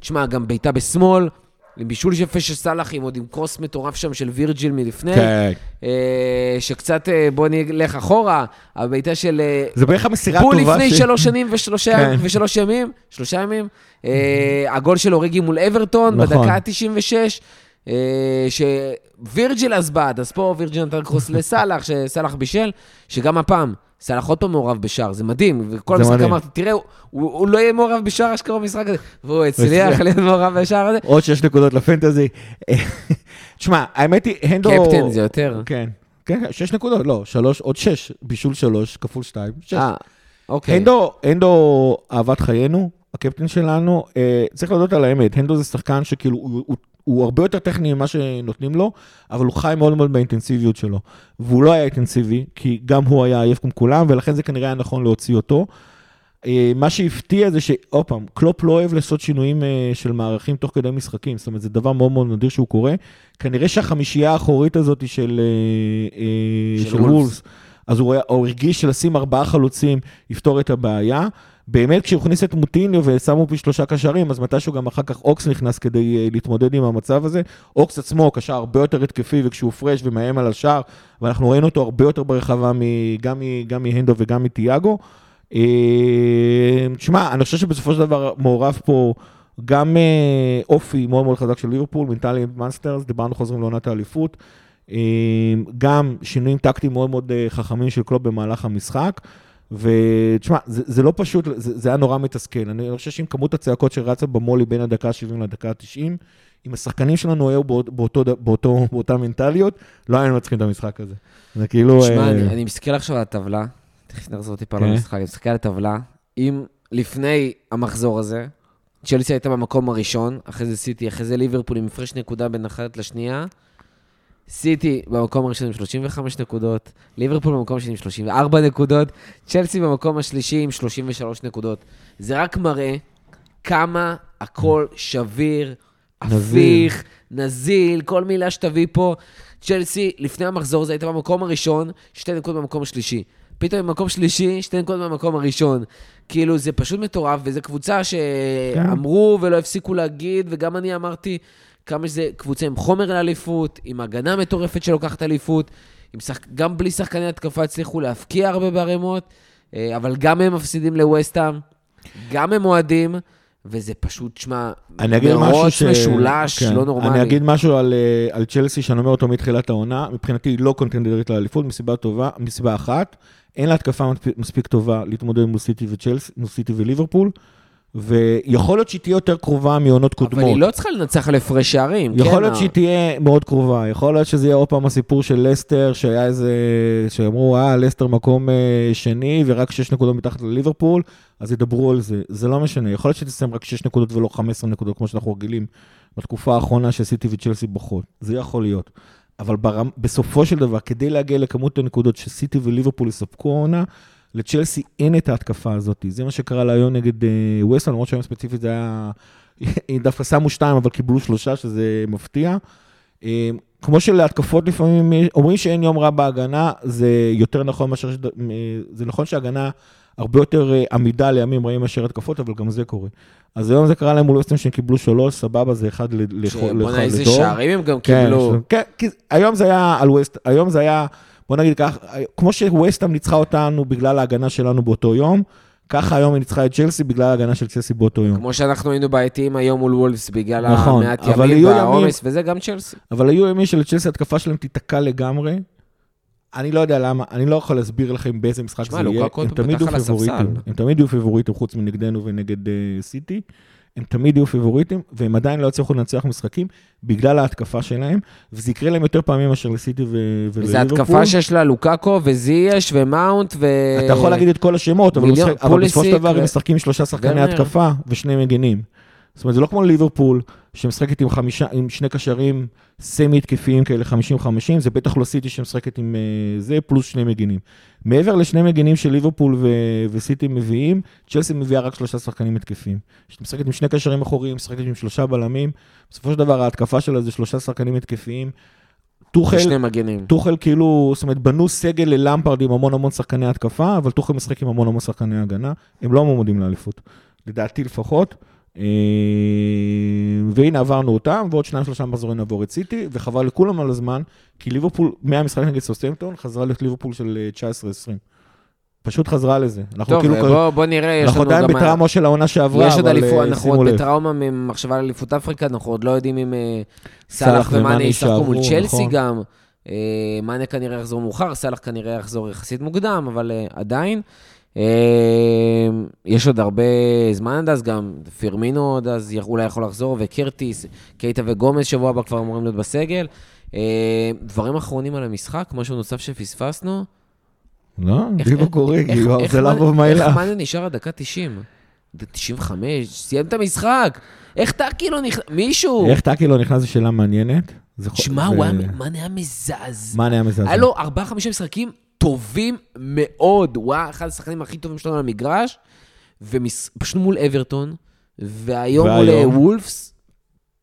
תשמע, גם בעיטה בשמאל, עם בישול יפה של סאלח, עם עוד עם קרוס מטורף שם של וירג'יל מלפני. כן. אה, שקצת, אה, בוא נלך אחורה, הבעיטה של... אה, זה בערך המסירה הטובה ש... בול לפני שלוש שנים ושלושה כן. ושלוש ימים, שלושה ימים. אה, הגול של אוריגי מול אברטון, נכון. בדקה ה-96. אה, שווירג'יל אז בעד, אז פה וירג'יל נתן קרוס לסאלח, שסאלח בישל, שגם הפעם, סאלח עוד פעם מעורב בשער, זה מדהים. וכל המשחק אמרתי, תראה, הוא, הוא לא יהיה מעורב בשער אשכרה במשחק הזה, והוא [LAUGHS] הצליח להיות מעורב בשער הזה. עוד שש נקודות לפנטזי. [LAUGHS] תשמע, האמת היא, הנדו... קפטן זה יותר. כן, כן, שש נקודות, לא, שלוש, עוד שש, בישול שלוש, כפול שתיים, שש. אה, אוקיי. הנדו, הנדו אהבת חיינו, הקפטן שלנו, אה, צריך להודות על האמת, הנדו זה שחקן שכאילו, הוא, הוא, הוא הרבה יותר טכני ממה שנותנים לו, אבל הוא חי מאוד מאוד באינטנסיביות שלו. והוא לא היה אינטנסיבי, כי גם הוא היה עייף כמו כולם, ולכן זה כנראה היה נכון להוציא אותו. אה, מה שהפתיע זה שעוד פעם, קלופ לא אוהב לעשות שינויים אה, של מערכים תוך כדי משחקים, זאת אומרת, זה דבר מאוד מאוד נדיר שהוא קורה. כנראה שהחמישייה האחורית הזאת של, אה, של של וולפס. וולפס, אז הוא, היה- הוא הרגיש שלשים ארבעה חלוצים יפתור את הבעיה. באמת, כשהוא הכניס את מוטיניו ושמו פי שלושה קשרים, אז מתישהו גם אחר כך אוקס נכנס כדי אה, להתמודד עם המצב הזה. אוקס עצמו קשר הרבה יותר התקפי, וכשהוא פרש ומאיים על השער, ואנחנו ראינו אותו הרבה יותר ברחבה גם גם מהנדו וגם מתיאגו. אה, תשמע, אני חושב שבסופו של דבר מעורב פה גם אה, אופי מאוד מאוד חזק של ליברפול, mentality monsters, דיברנו חוזרים לעונת האליפות. גם שינויים טקטיים מאוד מאוד חכמים של קלופ במהלך המשחק. ותשמע, זה, זה לא פשוט, זה, זה היה נורא מתסכל. אני חושב שעם כמות הצעקות שרצה במולי בין הדקה ה-70 לדקה ה-90, אם השחקנים שלנו היו באות, באותו, באותו, באותה מנטליות, לא היינו מצליחים את המשחק הזה. זה כאילו... תשמע, אה, אני, אני מסתכל עכשיו על הטבלה, תכף נחזור טיפה כן. למשחק, אני מסתכל על הטבלה, אם לפני המחזור הזה, צ'לסי הייתה במקום הראשון, אחרי זה סיטי, אחרי זה ליברפול עם הפרש נקודה בין אחת לשנייה, סיטי במקום הראשון עם 35 נקודות, ליברפול במקום השני עם 34 נקודות, צ'לסי במקום השלישי עם 33 נקודות. זה רק מראה כמה הכל שביר. הפיך, נזיל, כל מילה שתביא פה. צ'לסי, לפני המחזור הזה הייתה במקום הראשון, שתי נקודות במקום השלישי. פתאום במקום שלישי, שתי נקודות במקום הראשון. כאילו, זה פשוט מטורף, וזו קבוצה שאמרו ולא הפסיקו להגיד, וגם אני אמרתי כמה שזה קבוצה עם חומר לאליפות, עם הגנה מטורפת שלוקחת אליפות, עם שח... גם בלי שחקני התקפה הצליחו להבקיע הרבה בערימות, אה, אבל גם הם מפסידים לווסטהאם, גם הם אוהדים, וזה פשוט, שמע, מרוץ. משולש, כן. לא נורמלי. אני אגיד משהו על, אה, על צ'לסי, שאני אומר אותו מתחילת העונה. מבחינתי היא לא קונטנדרית לאליפות, מסיבה טובה, מסיבה אחת. אין לה התקפה מספיק- טובה להתמודד מול סיטי מול סיטי וליברפול, ויכול להיות שהיא תהיה יותר קרובה מעונות קודמות. אבל היא לא צריכה לנצח על הפרש שערים, כן? יכול להיות ה- שהיא תהיה מאוד קרובה, יכול להיות שזה יהיה עוד פעם הסיפור של לסטר, שהיה איזה, שאמרו, אה, לסטר מקום אה, שני ורק 6 נקודות מתחת לליברפול, אז ידברו על זה. זה לא משנה, יכול להיות שתסיים רק 6 נקודות ולא 15 נקודות, כמו שאנחנו רגילים בתקופה האחרונה שסיטי וצ'לסי בוכות. זה יכול להיות. אבל ברמ... בסופו של דבר, כדי להגיע לכמות הנקודות שסיטי וליברפול יספקו העונה, לצ'לסי אין את ההתקפה הזאת. זה מה שקרה לה היום נגד אה, ווסטון, למרות שהיום ספציפית זה היה... [LAUGHS] דווקא שמו שתיים, אבל קיבלו שלושה, שזה מפתיע. אה, כמו שלהתקפות לפעמים, אומרים שאין יום רע בהגנה, זה יותר נכון מאשר, זה נכון שהגנה הרבה יותר אה, עמידה לימים רעים מאשר התקפות, אבל גם זה קורה. אז היום זה קרה להם מול ווסטון שהם קיבלו שלוש, סבבה, זה אחד לכל בוא'נה, איזה. שערים הם גם כן, קיבלו. כן, היום זה היה על ווסט, היום זה היה, בוא נגיד כך, כמו שווסטהאם ניצחה אותנו בגלל ההגנה שלנו באותו יום, ככה היום היא ניצחה את צ'לסי בגלל ההגנה של צ'לסי באותו יום. כמו שאנחנו היינו בעייתיים היום מול וולפס בגלל נכון, המעט ימים והעומס, וזה גם צ'לסי. אבל היו ימים שלצ'לסי התקפה שלהם תיתקע לגמרי. אני לא יודע למה, אני לא יכול להסביר לכם באיזה משחק שמע, זה יהיה. לוקאקו הם תמיד יהיו. פיבוריטים. הם תמיד יהיו פיבוריטים חוץ מנגדנו ונגד אה, סיטי. הם תמיד יהיו פיבוריטים, והם עדיין לא יצליחו לנצח משחקים בגלל ההתקפה שלהם, וזה יקרה להם יותר פעמים מאשר לסיטי ולליברפול. זו התקפה שיש לה לוקאקו וזייש ומאונט ו... אתה יכול להגיד את כל השמות, אבל, מיליון- משחק, אבל בסופו של דבר ו- הם משחקים שלושה שחקני ורנר. התקפה ושני מגינים. זאת אומרת, זה לא כמו ליברפול, שמשחקת עם, חמישה, עם שני קשרים סמי התקפיים כאלה 50-50, זה בטח לא סיטי שמשחקת עם אה, זה, פלוס שני מגינים. מעבר לשני מגינים של ליברפול ו- וסיטי מביאים, צ'לסי מביאה רק שלושה שחקנים התקפיים. משחקת עם שני קשרים אחוריים, משחקת עם שלושה בלמים, בסופו של דבר ההתקפה שלה זה שלושה שחקנים התקפיים. טוחל, שני מגנים. טוחל כאילו, זאת אומרת, בנו סגל ללמפרד עם המון המון שחקני התקפה, אבל טוחל משחק עם המון המון שחקני הגנה. הם לא מועמדים לאליפות, לדעתי לפחות. אה, והנה עברנו אותם, ועוד שניים שלושה מחזורים נעבור את סיטי, וחבל לכולם על הזמן, כי ליברפול, מהמשחק נגד סוסטמפטון, חזרה להיות ליברפול של אה, 19-20. פשוט חזרה לזה. אנחנו טוב, כאילו, בוא- בוא נראה, יש אנחנו לנו עדיין גם... בטראומה של העונה שעברה, יש עוד אבל אליפות, אה, אנחנו שימו עוד לב. בטראומה ממחשבה על אליפות אפריקה, אנחנו עוד לא יודעים אם אה, סאלח ומאנה ישחקו מול צ'לסי נכון. גם. אה, מאנה כנראה יחזור מאוחר, סאלח כנראה יחזור יחסית מוקדם, אבל אה, עדיין. אה, יש עוד הרבה זמן עד אז, גם פירמינו עוד אז אולי יכול לחזור, וקרטיס, קייטה וגומז שבוע הבא כבר אמורים להיות בסגל. אה, דברים אחרונים על המשחק, משהו נוסף שפספסנו. לא, דיבו איך- יואב, איך זה לבוא מיילה. איך מאנה נשאר עד דקה 90? 95, סיים את המשחק. איך טאקי לא נכנס? מישהו. איך טאקי לא נכנס זו שאלה מעניינת. שמע, הוא היה, מאנה היה מזעזע. מה היה מזעזע? היה לו ארבעה, חמישה משחקים טובים מאוד. הוא היה אחד השחקנים הכי טובים שלנו על המגרש, ופשוט מול אברטון, והיום מול? אה, וולפס,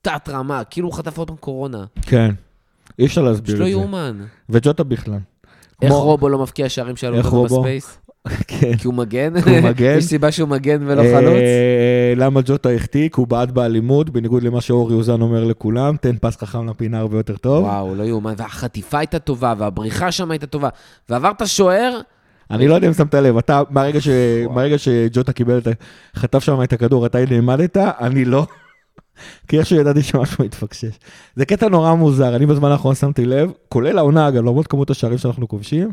תת רמה, כאילו הוא חטף עוד פעם קורונה. כן. אי אפשר להסביר פשוט לא את זה. יאומן. וג'וטה בכלל. איך רובו לא מבקיע שערים שעלו רובו? בספייס? [LAUGHS] כן. כי הוא מגן? כי הוא מגן. [LAUGHS] יש סיבה שהוא מגן ולא אה, חלוץ? למה ג'וטה החטיק? הוא בעט באלימות, בניגוד למה שאורי אוזן אומר לכולם, תן פס חכם לפינה הרבה יותר טוב. וואו, לא יאומן. והחטיפה הייתה טובה, והבריחה שם הייתה טובה. ועברת שוער, אני לא יודע אם שמת לב, אתה, מהרגע, ש... מהרגע שג'וטה קיבל את ה... חטף שם את הכדור, אתה נעמדת, אני לא. [LAUGHS] כי איכשהו ידעתי שמשהו מתפקשש. זה קטע נורא מוזר, אני בזמן האחרון שמתי לב, כולל העונה אגב, למרות כמות השערים שאנחנו כובשים,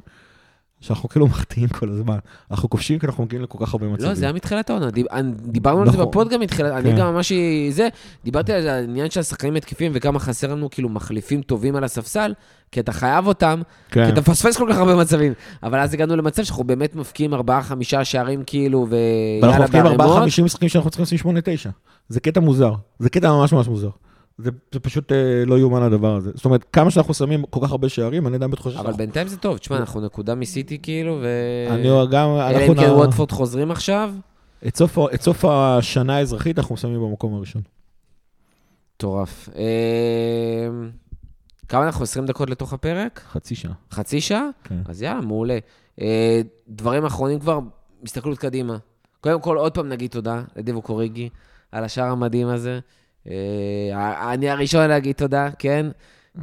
שאנחנו כאילו מחטיאים כל הזמן. אנחנו כובשים כי אנחנו מגיעים לכל כך הרבה מצבים. לא, זה היה מתחילת העונה. דיב- דיברנו על זה נכון. בפוד גם מתחילת, אני כן. גם ממש זה, דיברתי על העניין של השחקנים התקפים וכמה חסר לנו כאילו מחליפים טובים על הספסל, כי אתה חייב אותם, כן. כי אתה מפספס כל כך הרבה מצבים. אבל אז הגענו למצב שאנחנו באמת מפקיעים ארבעה, חמישה שערים כאילו, ואנחנו ויאללה מפקיעים בערימות. 4-50 משחקים שאנחנו צריכים לשים 8-9. זה קטע מוזר, זה קטע ממש ממש מוזר. זה, זה פשוט אה, לא יאומן הדבר הזה. זאת אומרת, כמה שאנחנו שמים כל כך הרבה שערים, אני עדיין בתחושה אבל שאנחנו... בינתיים זה טוב, תשמע, אנחנו נקודה מסיטי כאילו, ו... אני גם, אלא. אם כן וודפורד חוזרים עכשיו. את סוף, את סוף השנה האזרחית אנחנו שמים במקום הראשון. מטורף. אה, כמה אנחנו? 20 דקות לתוך הפרק? חצי שעה. חצי שעה? כן. אז יאללה, מעולה. אה, דברים אחרונים כבר, הסתכלות קדימה. קודם כל, עוד פעם נגיד תודה לדיבו קוריגי על השער המדהים הזה. אה, אני הראשון להגיד תודה, כן.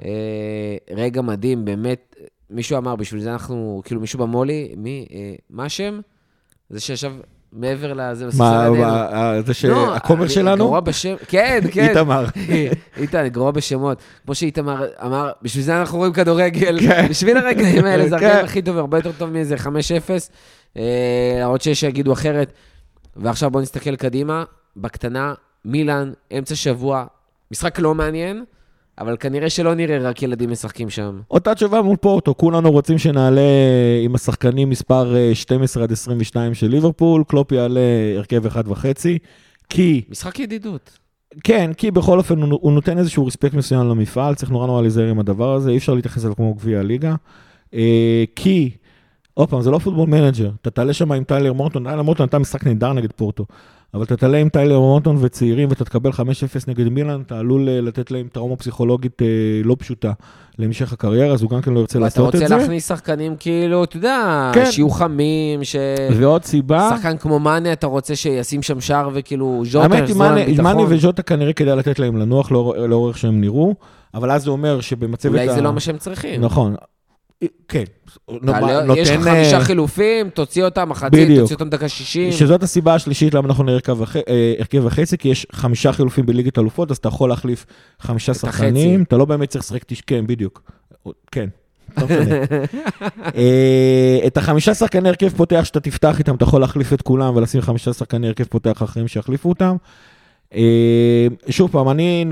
אה, רגע מדהים, באמת. מישהו אמר, בשביל זה אנחנו, כאילו מישהו במו"לי, מי, אה, מה השם? זה שישב מעבר לזה, מה. מה, אה, זה לא, שהכומר אני שלנו? גרוע בשם, כן, [LAUGHS] כן. איתמר. [LAUGHS] איתן, גרוע בשמות. כמו שאיתמר אמר, בשביל זה אנחנו רואים כדורגל, [LAUGHS] כן. בשביל הרגעים האלה, זה כן. הרגעים הכי טוב, הרבה יותר טוב מאיזה 5-0. אה, עוד שיש שיגידו אחרת. ועכשיו בואו נסתכל קדימה, בקטנה, מילאן, אמצע שבוע, משחק לא מעניין, אבל כנראה שלא נראה רק ילדים משחקים שם. אותה תשובה מול פורטו, כולנו רוצים שנעלה עם השחקנים מספר אה, 12 עד 22 של ליברפול, קלופ יעלה הרכב אחד וחצי, כי, משחק ידידות. כן, כי בכל אופן הוא, הוא נותן איזשהו respect מסוים למפעל, צריך נורא נורא להיזהר עם הדבר הזה, אי אפשר להתייחס אליו כמו גביע הליגה. אה, כי, עוד פעם, זה לא Football Manager, אתה תעלה שם עם טיילר מורטון, טיילר מורטון נתן משחק נהדר נגד פורטו, אבל אתה תעלה עם טיילר מורטון וצעירים ואתה תקבל 5-0 נגד מילאן, אתה עלול אה, לתת להם טראומה פסיכולוגית אה, לא פשוטה להמשך הקריירה, אז הוא גם כן לא ירצה ואתה לעשות את רוצה זה. להכניס שחקנים כאילו, אתה יודע, כן. שיהיו חמים, ש... ועוד סיבה, שחקן כמו מאנה, אתה רוצה שישים שם שער וכאילו ז'וטה, האמת היא, יחזור להם מאני- ביטחון. מאני וז'וטה כנראה כדאי לתת להם לנוח לאור לאור איך שהם נראו, אבל אז זה אומר שבמצבת אולי ה... זה לא מה שהם צריכים. נכון. כן. תעלה- נותן, יש לך אה, חמישה חילופים, תוציא אותם מחצית, בדיוק. תוציא אותם דקה 60. שזאת הסיבה השלישית למה אנחנו נראה אה, הרכב וחצי, כי יש חמישה חילופים בליגת אלופות, אז אתה יכול להחליף חמישה שחקנים, אתה לא באמת צריך לשחק, תש- כן, בדיוק. כן. לא. [LAUGHS] אה, את החמישה שחקני הרכב פותח שאתה תפתח איתם, אתה יכול להחליף את כולם ולשים חמישה שחקני הרכב פותח אחרים שיחליפו אותם. אה, שוב פעם, אני...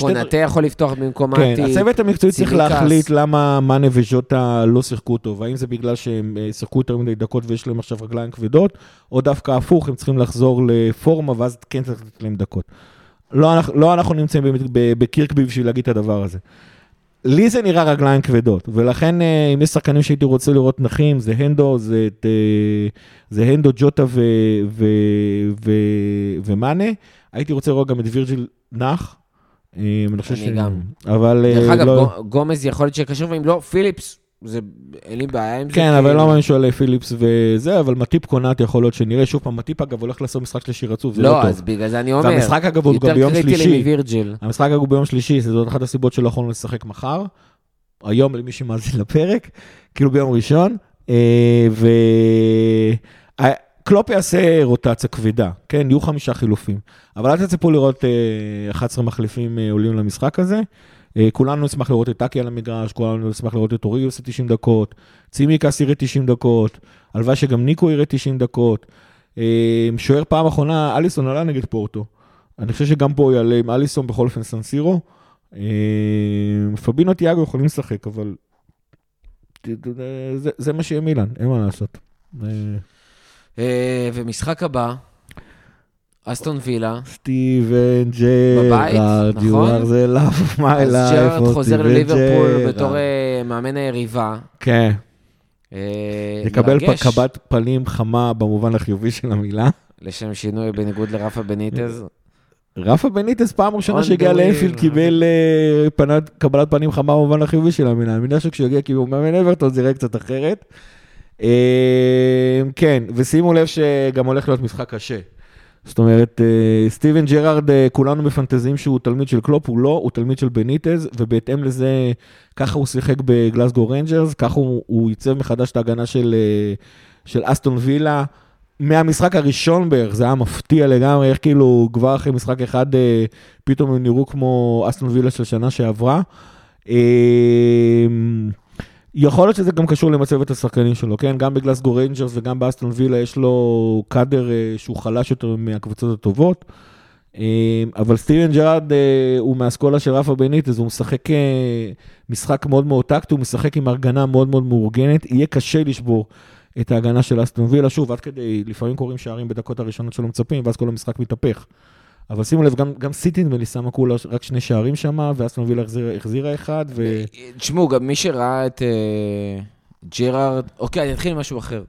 קונאטה יכול לפתוח במקום כן, מתי. הצוות המקצועי צריך. להחליט למה מאנה וז'וטה לא שיחקו טוב. האם זה בגלל שהם אה, שיחקו יותר מדי דקות ויש להם עכשיו רגליים כבדות, או דווקא הפוך, הם צריכים לחזור לפורמה ואז כן צריך לתת להם דקות. לא אנחנו, לא אנחנו נמצאים בקירקבי בשביל להגיד את הדבר הזה. לי זה נראה רגליים כבדות, ולכן אה, אם יש שחקנים שהייתי רוצה לראות נחים, זה הנדו, זה, זה הנדו, ג'וטה ו, ו, ו, ומאנה. הייתי רוצה לראות גם את וירג'יל נח. אה, אני חושב אני גם. אבל אה, דרך אגב, לא... גו- גומז יכול להיות שיקשר, ואם לא, פיליפס, זה- אין לי בעיה עם זה. כן, אבל כאילו. לא מאמין שהוא עולה פיליפס וזה, אבל מטיפ קונאט יכול להיות שנראה. שוב פעם, מטיפ אגב הולך לעשות משחק שלישי רצוף, זה לא לא, טוב. אז בגלל זה אני אומר. והמשחק אגב הוא גם יותר ביום קריטי לי שלישי. מווירג'יל. המשחק אגב הוא ביום שלישי, זאת אחת הסיבות שלא יכולנו לשחק מחר. היום למי שמאזין לפרק, כאילו ביום ראשון. אה, ו... אה, קלופ יעשה רוטציה כבדה, כן, יהיו חמישה חילופים. אבל אל תצפו לראות אה, 11 מחליפים אה, עולים למשחק הזה. אה, כולנו נשמח לראות את טאקי על המגרש, כולנו נשמח לראות את אורי עושה 90 דקות, צימקס יראה 90 דקות, הלוואי שגם ניקו יראה 90 דקות. אה, שוער פעם אחרונה, אליסון עלה נגד פורטו. אני חושב שגם פה יעלה עם אליסון, בכל אופן סנסירו. אה, פביניו תיאגו יכולים לשחק, אבל זה, זה מה שיהיה מילן, אין מה לעשות. אה, אה, ומשחק הבא, אסטון וילה. סטיבן בבית, ג'רארד, you נכון? are the love of my אז life, ג'רארד oh, חוזר לליברפול ג'רארד. בתור אה, מאמן היריבה. כן, אה, יקבל מרגש. קבלת פנים חמה במובן החיובי של המילה. לשם שינוי, בניגוד לרפה בניטז. רפה בניטס פעם ראשונה שהגיע לאנפילד. קיבל אה, קבלת פנים חמה במובן החיובי של המילה. אני מניח שכשהוא יגיע כאילו מאמן אברטון זה יראה קצת אחרת. אה, כן, ושימו לב שגם הולך להיות משחק קשה. זאת אומרת, אה, סטיבן ג'רארד, אה, כולנו מפנטזים שהוא תלמיד של קלופ, הוא לא, הוא תלמיד של בניטז, ובהתאם לזה, ככה הוא שיחק בגלסגו רנג'רס, ככה הוא, הוא ייצב מחדש את ההגנה של, אה, של אסטון וילה. מהמשחק הראשון בערך, זה היה מפתיע לגמרי, איך כאילו כבר אחרי משחק אחד פתאום הם נראו כמו אסטון וילה של שנה שעברה. יכול להיות שזה גם קשור למצבת השחקנים שלו, כן? גם בגלסגו ריינג'רס וגם באסטון וילה יש לו קאדר אה, שהוא חלש יותר מהקבוצות הטובות. אה, אבל סטיבן ג'רארד אה, הוא מהאסכולה של רפה בניטז, הוא משחק משחק מאוד מאוד טקטי, הוא משחק עם הגנה מאוד מאוד מאורגנת, יהיה קשה לשבור את ההגנה של אסטון וילה, שוב, עד כדי, לפעמים קורים שערים בדקות הראשונות שלא מצפים, ואז כל המשחק מתהפך. אבל שימו לב, גם, גם סיטי נדמה לי שמה כולה רק שני שערים שם, ואסטון וילה החזירה, החזירה אחד, ו... תשמעו, גם מי שראה את אה, ג'רארד, אוקיי, אני אתחיל עם משהו אחר.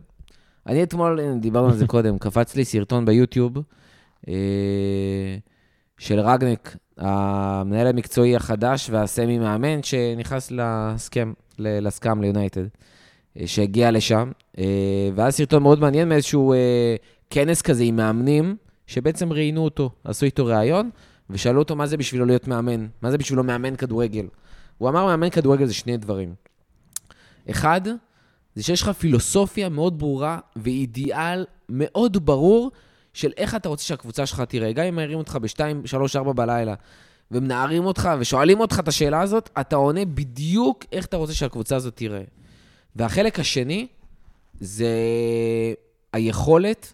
אני אתמול, דיברנו על זה [LAUGHS] קודם, קפץ לי סרטון ביוטיוב אה, של רגנק, המנהל המקצועי החדש והסמי מאמן שנכנס להסכם, ל- לסקאם ליונייטד, אה, שהגיע לשם, אה, והיה סרטון מאוד מעניין מאיזשהו אה, כנס כזה עם מאמנים, שבעצם ראיינו אותו, עשו איתו ראיון, ושאלו אותו מה זה בשבילו להיות מאמן, מה זה בשבילו מאמן כדורגל. הוא אמר מאמן כדורגל זה שני דברים. אחד, זה שיש לך פילוסופיה מאוד ברורה ואידיאל מאוד ברור של איך אתה רוצה שהקבוצה שלך תראה. גם אם מעירים אותך ב-2, 3, 4 בלילה, ומנערים אותך ושואלים אותך את השאלה הזאת, אתה עונה בדיוק איך אתה רוצה שהקבוצה הזאת תראה. והחלק השני, זה היכולת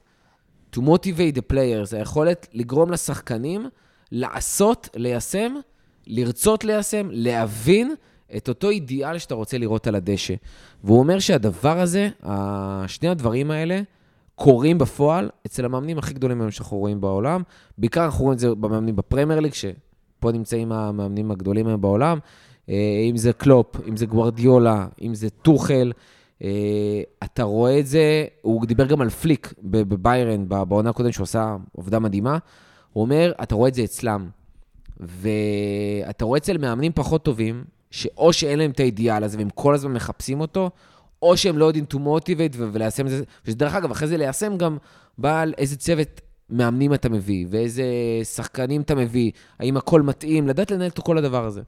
to motivate the players, היכולת לגרום לשחקנים לעשות, ליישם, לרצות ליישם, להבין את אותו אידיאל שאתה רוצה לראות על הדשא. והוא אומר שהדבר הזה, שני הדברים האלה, קורים בפועל אצל המאמנים הכי גדולים היום שאנחנו רואים בעולם. בעיקר אנחנו רואים את זה במאמנים בפרמייר ליג, שפה נמצאים המאמנים הגדולים היום בעולם. אה, אם זה קלופ, אם זה גוורדיולה, אם זה טוחל. אה, אתה רואה את זה, הוא דיבר גם על פליק בביירן, בעונה הקודמת, שהוא עשה עובדה מדהימה. הוא אומר, אתה רואה את זה אצלם. ואתה רואה אצל מאמנים פחות טובים, שאו שאין להם את האידיאל הזה והם כל הזמן מחפשים אותו, או שהם לא יודעים to motivate וליישם את זה. ושדרך אגב, אחרי זה ליישם גם בא על איזה צוות מאמנים אתה מביא, ואיזה שחקנים אתה מביא, האם הכל מתאים, לדעת לנהל את כל הדבר הזה.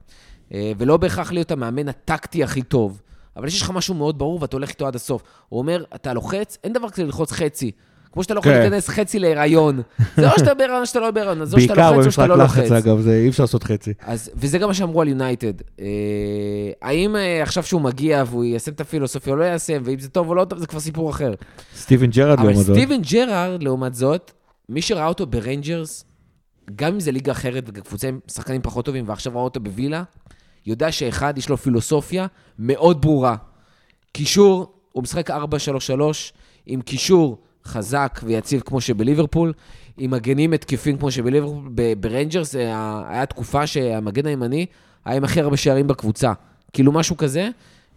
אה, ולא בהכרח להיות המאמן הטקטי הכי טוב. אבל יש לך משהו מאוד ברור ואתה הולך איתו עד הסוף. הוא אומר, אתה לוחץ, אין דבר כזה ללחוץ חצי. כמו שאתה לא יכול כן. להיכנס חצי להיריון. זה או שאתה בהיריון או שאתה לא בהיריון, אז או שאתה בעיקר לוחץ או במשחק שאתה לא לחץ, לוחץ. אגב, זה אי אפשר לעשות חצי. אז, וזה גם מה שאמרו על יונייטד. אה, האם אה, עכשיו שהוא מגיע והוא יישם את הפילוסופיה או לא יישם, ואם זה טוב או לא טוב, זה כבר סיפור אחר. סטיבן ג'רארד אבל לעומת זאת. סטיבן ג'רארד, לעומת זאת, מי שראה אותו בריינג'רס, גם אם זה ליגה אחרת וקבוצה עם שחקנים פחות טובים, ועכשיו ראה אותו בווילה, יודע שאחד, יש לו פילוסופיה מאוד ברורה. קישור, הוא משחק 4-3-3, עם קישור חזק ויציב כמו שבליברפול, עם מגנים התקפיים כמו שבליברפול. ב- בריינג'רס זה היה היה תקופה שהמגן הימני היה עם הכי הרבה שערים בקבוצה. כאילו משהו כזה.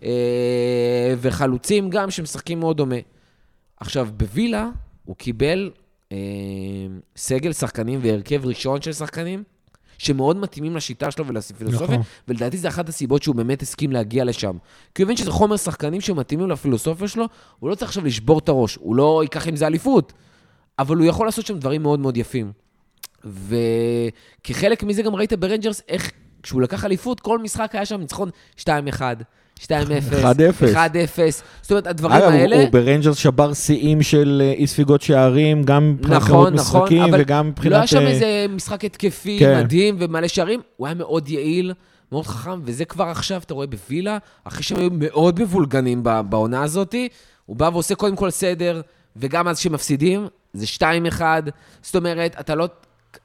אה, וחלוצים גם שמשחקים מאוד דומה. עכשיו, בווילה הוא קיבל אה, סגל שחקנים והרכב ראשון של שחקנים, שמאוד מתאימים לשיטה שלו ולפילוסופיה, נכון. ולדעתי זה אחת הסיבות שהוא באמת הסכים להגיע לשם. כי הוא הבין שזה חומר שחקנים שמתאימים לפילוסופיה שלו, הוא לא צריך עכשיו לשבור את הראש, הוא לא ייקח עם זה אליפות, אבל הוא יכול לעשות שם דברים מאוד מאוד יפים. וכחלק מזה גם ראית ברנג'רס איך כשהוא לקח אליפות, כל משחק היה שם ניצחון 2-1, 2-0, 1-0. 1-0. זאת אומרת, הדברים אגב, האלה... הוא בריינג'רס שבר שיאים של אה, אי ספיגות שערים, גם מבחינת נכון, כמות נכון, משחקים וגם מבחינת... לא היה שם אה, איזה משחק התקפי כן. מדהים ומלא שערים, הוא היה מאוד יעיל, מאוד חכם, וזה כבר עכשיו, אתה רואה בווילה, אחרי שהם היו מאוד מבולגנים בעונה הזאת, הוא בא ועושה קודם כל סדר, וגם אז שמפסידים, זה 2-1, זאת אומרת, אתה לא...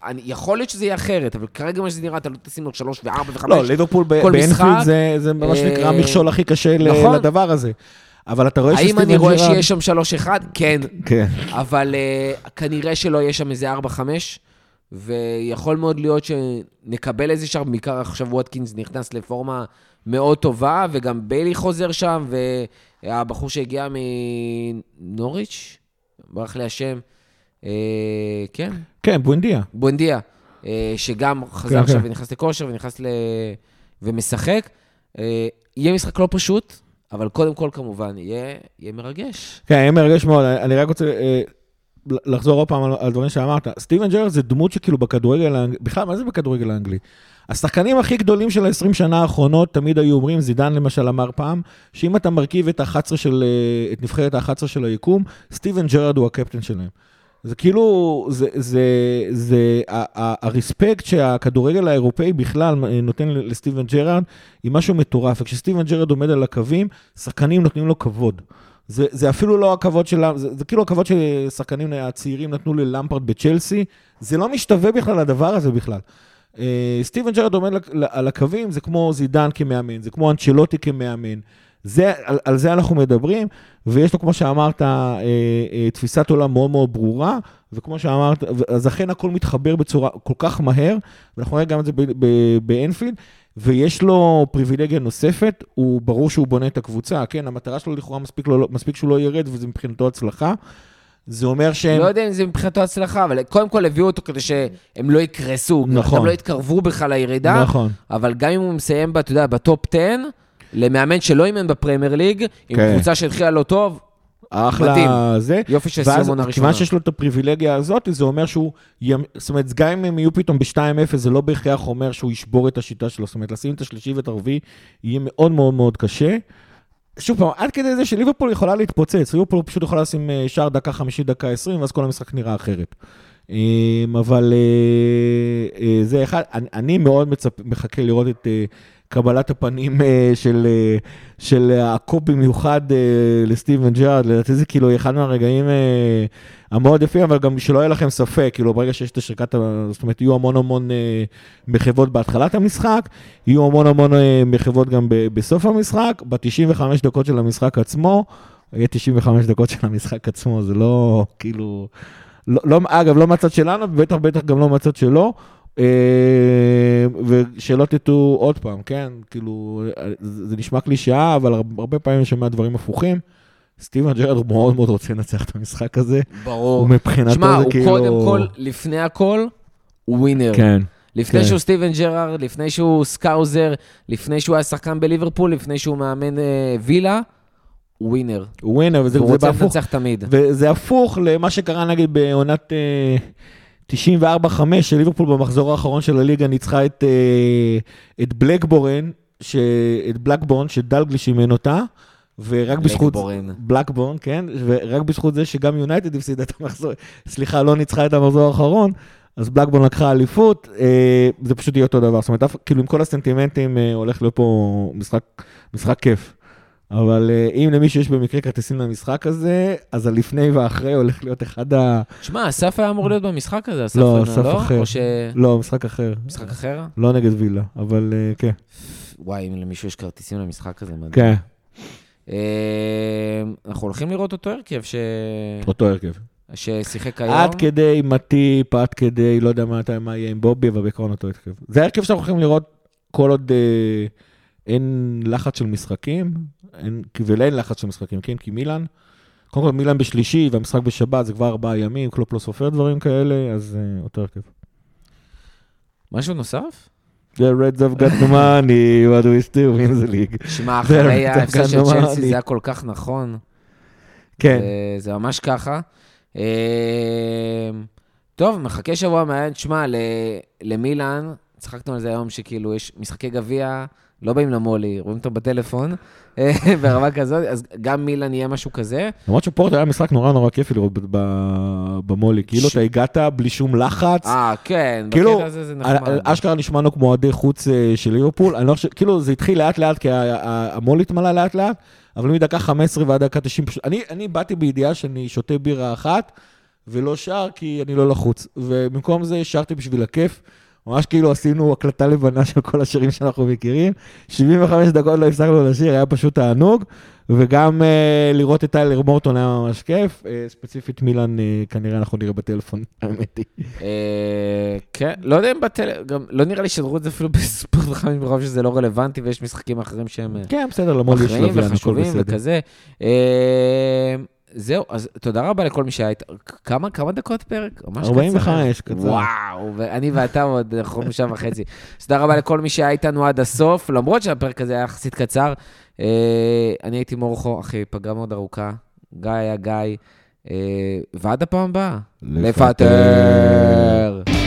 אני, יכול להיות שזה יהיה אחרת, אבל כרגע מה שזה נראה, אתה לא תשים לו 3 ו-4 ו-5. לא, ליברפול באנפילד זה- זה מה שנקרא אה, המכשול הכי קשה נכון. לדבר הזה. אבל אתה רואה האם שסטיבן אני רואה ג'רארד- שיש שם 3-1? כן. כן. אבל uh, כנראה שלא יהיה שם איזה 4-5, ויכול מאוד להיות שנקבל איזה שם, בעיקר עכשיו ווטקינס נכנס לפורמה מאוד טובה, וגם ביילי חוזר שם, והבחור שהגיע מנוריץ', ברח לי השם, uh, כן, כן, בואנדיה. בואנדיה, אה, שגם חזר כן, עכשיו כן. ונכנס לכושר ונכנס ל... ומשחק. אה, יהיה משחק לא פשוט, אבל קודם כל, כמובן, יהיה, יהיה מרגש. כן, יהיה מרגש מאוד. אני רק רוצה אה, לחזור עוד פעם על, על דברים שאמרת. סטיבן ג'רארד זה דמות שכאילו בכדורגל האנגלי, בכלל, מה זה בכדורגל האנגלי? השחקנים הכי גדולים של ה-20 שנה האחרונות תמיד היו אומרים, זידן למשל אמר פעם, שאם אתה מרכיב את ה-11 של, את נבחרת ה-11 של היקום, סטיבן ג'רארד הוא הקפטן שלהם. זה כאילו, זה, זה, זה, ה- ה- ה respect שהכדורגל האירופאי בכלל נותן לסטיבן ג'רארד, היא משהו מטורף. וכשסטיבן ג'רארד עומד על הקווים, שחקנים נותנים לו כבוד. זה, זה אפילו לא הכבוד של... זה, זה כאילו הכבוד ששחקנים הצעירים נתנו ללמפרד בצ'לסי, זה לא משתווה בכלל לדבר הזה בכלל. אה, סטיבן ג'רארד עומד על הקווים, זה כמו זידן כמאמן, זה כמו אנצ'לוטי כמאמן. זה, על, על זה אנחנו מדברים, ויש לו, כמו שאמרת, אה, אה, תפיסת עולם מאוד מאוד ברורה, וכמו שאמרת, אז אכן הכל מתחבר בצורה כל כך מהר, ואנחנו נראה גם את זה באנפילד, ויש לו פריבילגיה נוספת, הוא ברור שהוא בונה את הקבוצה, כן, המטרה שלו לכאורה מספיק, לו, מספיק שהוא לא ירד, וזה מבחינתו הצלחה. זה אומר שהם... לא יודע אם זה מבחינתו הצלחה, אבל קודם כל הביאו אותו כדי שהם לא יקרסו. נכון. גם לא יתקרבו בכלל לירידה. נכון. אבל גם אם הוא מסיים, אתה יודע, בטופ 10, למאמן שלא אימן בפרמייר ליג, עם כן. קבוצה שהתחילה לא טוב, אחלה מדהים. זה. יופי של ואז, סימון הראשונה. כיוון שיש לו את הפריבילגיה הזאת, זה אומר שהוא, ימ- זאת אומרת, גם אם הם יהיו פתאום ב-2-0, זה לא בהכרח אומר שהוא ישבור את השיטה שלו. זאת אומרת, לשים את השלישי ואת הרביעי יהיה מאוד מאוד מאוד קשה. שוב פעם, עד כדי זה שליברפול יכולה להתפוצץ, ליברפול פשוט יכולה לשים אה, שער דקה 50, דקה 20, ואז כל המשחק נראה אחרת. אמ, אבל אה, אה, זה אחד, אני, מאוד מצפ, מחכה לראות את אה, קבלת הפנים אה, של, אה, של הקופ במיוחד אה, לסטיבן ג'ארד, לדעתי זה כאילו אחד מהרגעים המאוד יפים, אבל גם שלא יהיה לכם ספק, כאילו ברגע שיש את השריקת, זאת אומרת, יהיו המון המון מחוות בהתחלת המשחק, יהיו המון המון מחוות גם בסוף המשחק, ב-95 דקות של המשחק עצמו, יהיה 95 דקות של המשחק עצמו, זה לא כאילו... לא, לא, אגב, לא מהצד שלנו, בטח בטח גם לא מהצד שלו. אה, ושלא תטעו עוד פעם, כן? כאילו, זה נשמע קלישאה, אבל הר- הרבה פעמים אני שומע דברים הפוכים. סטיבן ג'רארד הוא מאוד מאוד רוצה לנצח את המשחק הזה. ברור. ומבחינתו שמע, זה הוא כאילו... קודם כל, לפני הכל, הוא winner. כן. לפני כן. שהוא סטיבן ג'רארד, לפני שהוא scouser, לפני שהוא היה שחקן בליברפול, לפני שהוא מאמן אה, וילה, הוא ווינר. הוא ווינר, וזה הוא זה רוצה בהפוך. לנצח תמיד. וזה הפוך למה שקרה נגיד בעונת אה, 94-5, שליברפול במחזור האחרון של הליגה ניצחה את, אה, את בלקבורן, ש... את בלקבורן, שדלגליש אימן אותה, ורק בזכות... בלקבורן. בלקבורן, כן, ורק בזכות זה שגם יונייטד הפסידה את המחזור, סליחה, לא ניצחה את המחזור האחרון, אז בלקבורן לקחה אליפות, אה, זה פשוט יהיה אותו דבר, זאת אומרת, כאילו עם כל הסנטימנטים אה, הולך להיות פה משחק, משחק כיף. אבל אה, אם למישהו יש במקרה כרטיסים למשחק הזה, אז הלפני והאחרי הולך להיות אחד ה... שמע, אסף היה אמור להיות במשחק הזה, אסף לא, עונה, אסף אחר. או ש... לא, משחק אחר. משחק אחר? לא נגד וילה, אבל אה, כן. וואי, אם למישהו יש כרטיסים למשחק הזה, מדהים. כן, אה, אנחנו הולכים לראות אותו הרכב ש... אותו הרכב. ששיחק היום. עד כדי מטיפ, עד כדי, לא יודע מה, מה יהיה עם בובי, אבל בעיקרון אותו הרכב. זה הרכב שאנחנו הולכים לראות כל עוד אין לחץ של משחקים, אין, ואין לחץ של משחקים, כן? כי מילאן, קודם כל מילאן בשלישי והמשחק בשבת זה כבר ארבעה ימים, קלופ לא סופר דברים כאלה, אז אה, אותו הרכב. משהו נוסף? The Reds have got the money, what do we still win the league. שמע, אחרי ההפסד של צ'לסי. זה היה כל כך נכון. כן, זה- זה ממש ככה. אה, טוב, מחכה שבוע מעניין. תשמע, ל- למילאן, צחקנו על זה היום, שכאילו יש משחקי גביע, לא באים למולי, רואים אותם בטלפון, אה, [LAUGHS] ברמה כזאת, אז גם מילאן יהיה משהו כזה. למרות שפורט היה משחק נורא נורא כיפי לראות במולי, כאילו אתה הגעת בלי שום לחץ. אה, כן, כאילו, בקטע הזה זה על- נחמד. על- אשכרה נשמענו כמו אוהדי חוץ אה, של ליברפול, אני לא חושב, כאילו זה התחיל לאט לאט, כי ה- ה- המו"ל התמלא לאט לאט, אבל מדקה 15 ועד דקה 90, פשוט, אני, אני באתי בידיעה שאני שותה בירה אחת, ולא שר כי אני לא לחוץ, ובמקום זה שרתי בשביל הכיף, ממש כאילו עשינו הקלטה לבנה של כל השירים שאנחנו מכירים, 75 דקות לא הפסקנו לשיר, היה פשוט תענוג, וגם אה, לראות את טיילר מורטון היה ממש כיף, אה, ספציפית מילאן אה, כנראה אנחנו נראה בטלפון, [LAUGHS] האמת היא. כן, לא יודע אם בטל... גם לא נראה לי שידרו את זה אפילו בספורט חמש ברוב שזה לא רלוונטי, ויש משחקים אחרים שהם... כן, בסדר, למו"ל יש לוויין, הכל בסדר. וכזה. זהו, אז תודה רבה לכל מי שהיה איתנו. כמה, כמה דקות פרק? ממש 45, קצר. וואו, ואני ואתה עוד אנחנו שעה וחצי. אז תודה רבה לכל מי שהיה איתנו עד הסוף, למרות שהפרק הזה היה יחסית קצר. אה, אני הייתי מורחו, אחי, פגרה מאוד ארוכה. גיא היה גיא. אה, ועד הפעם הבאה. לפטר. לפטר.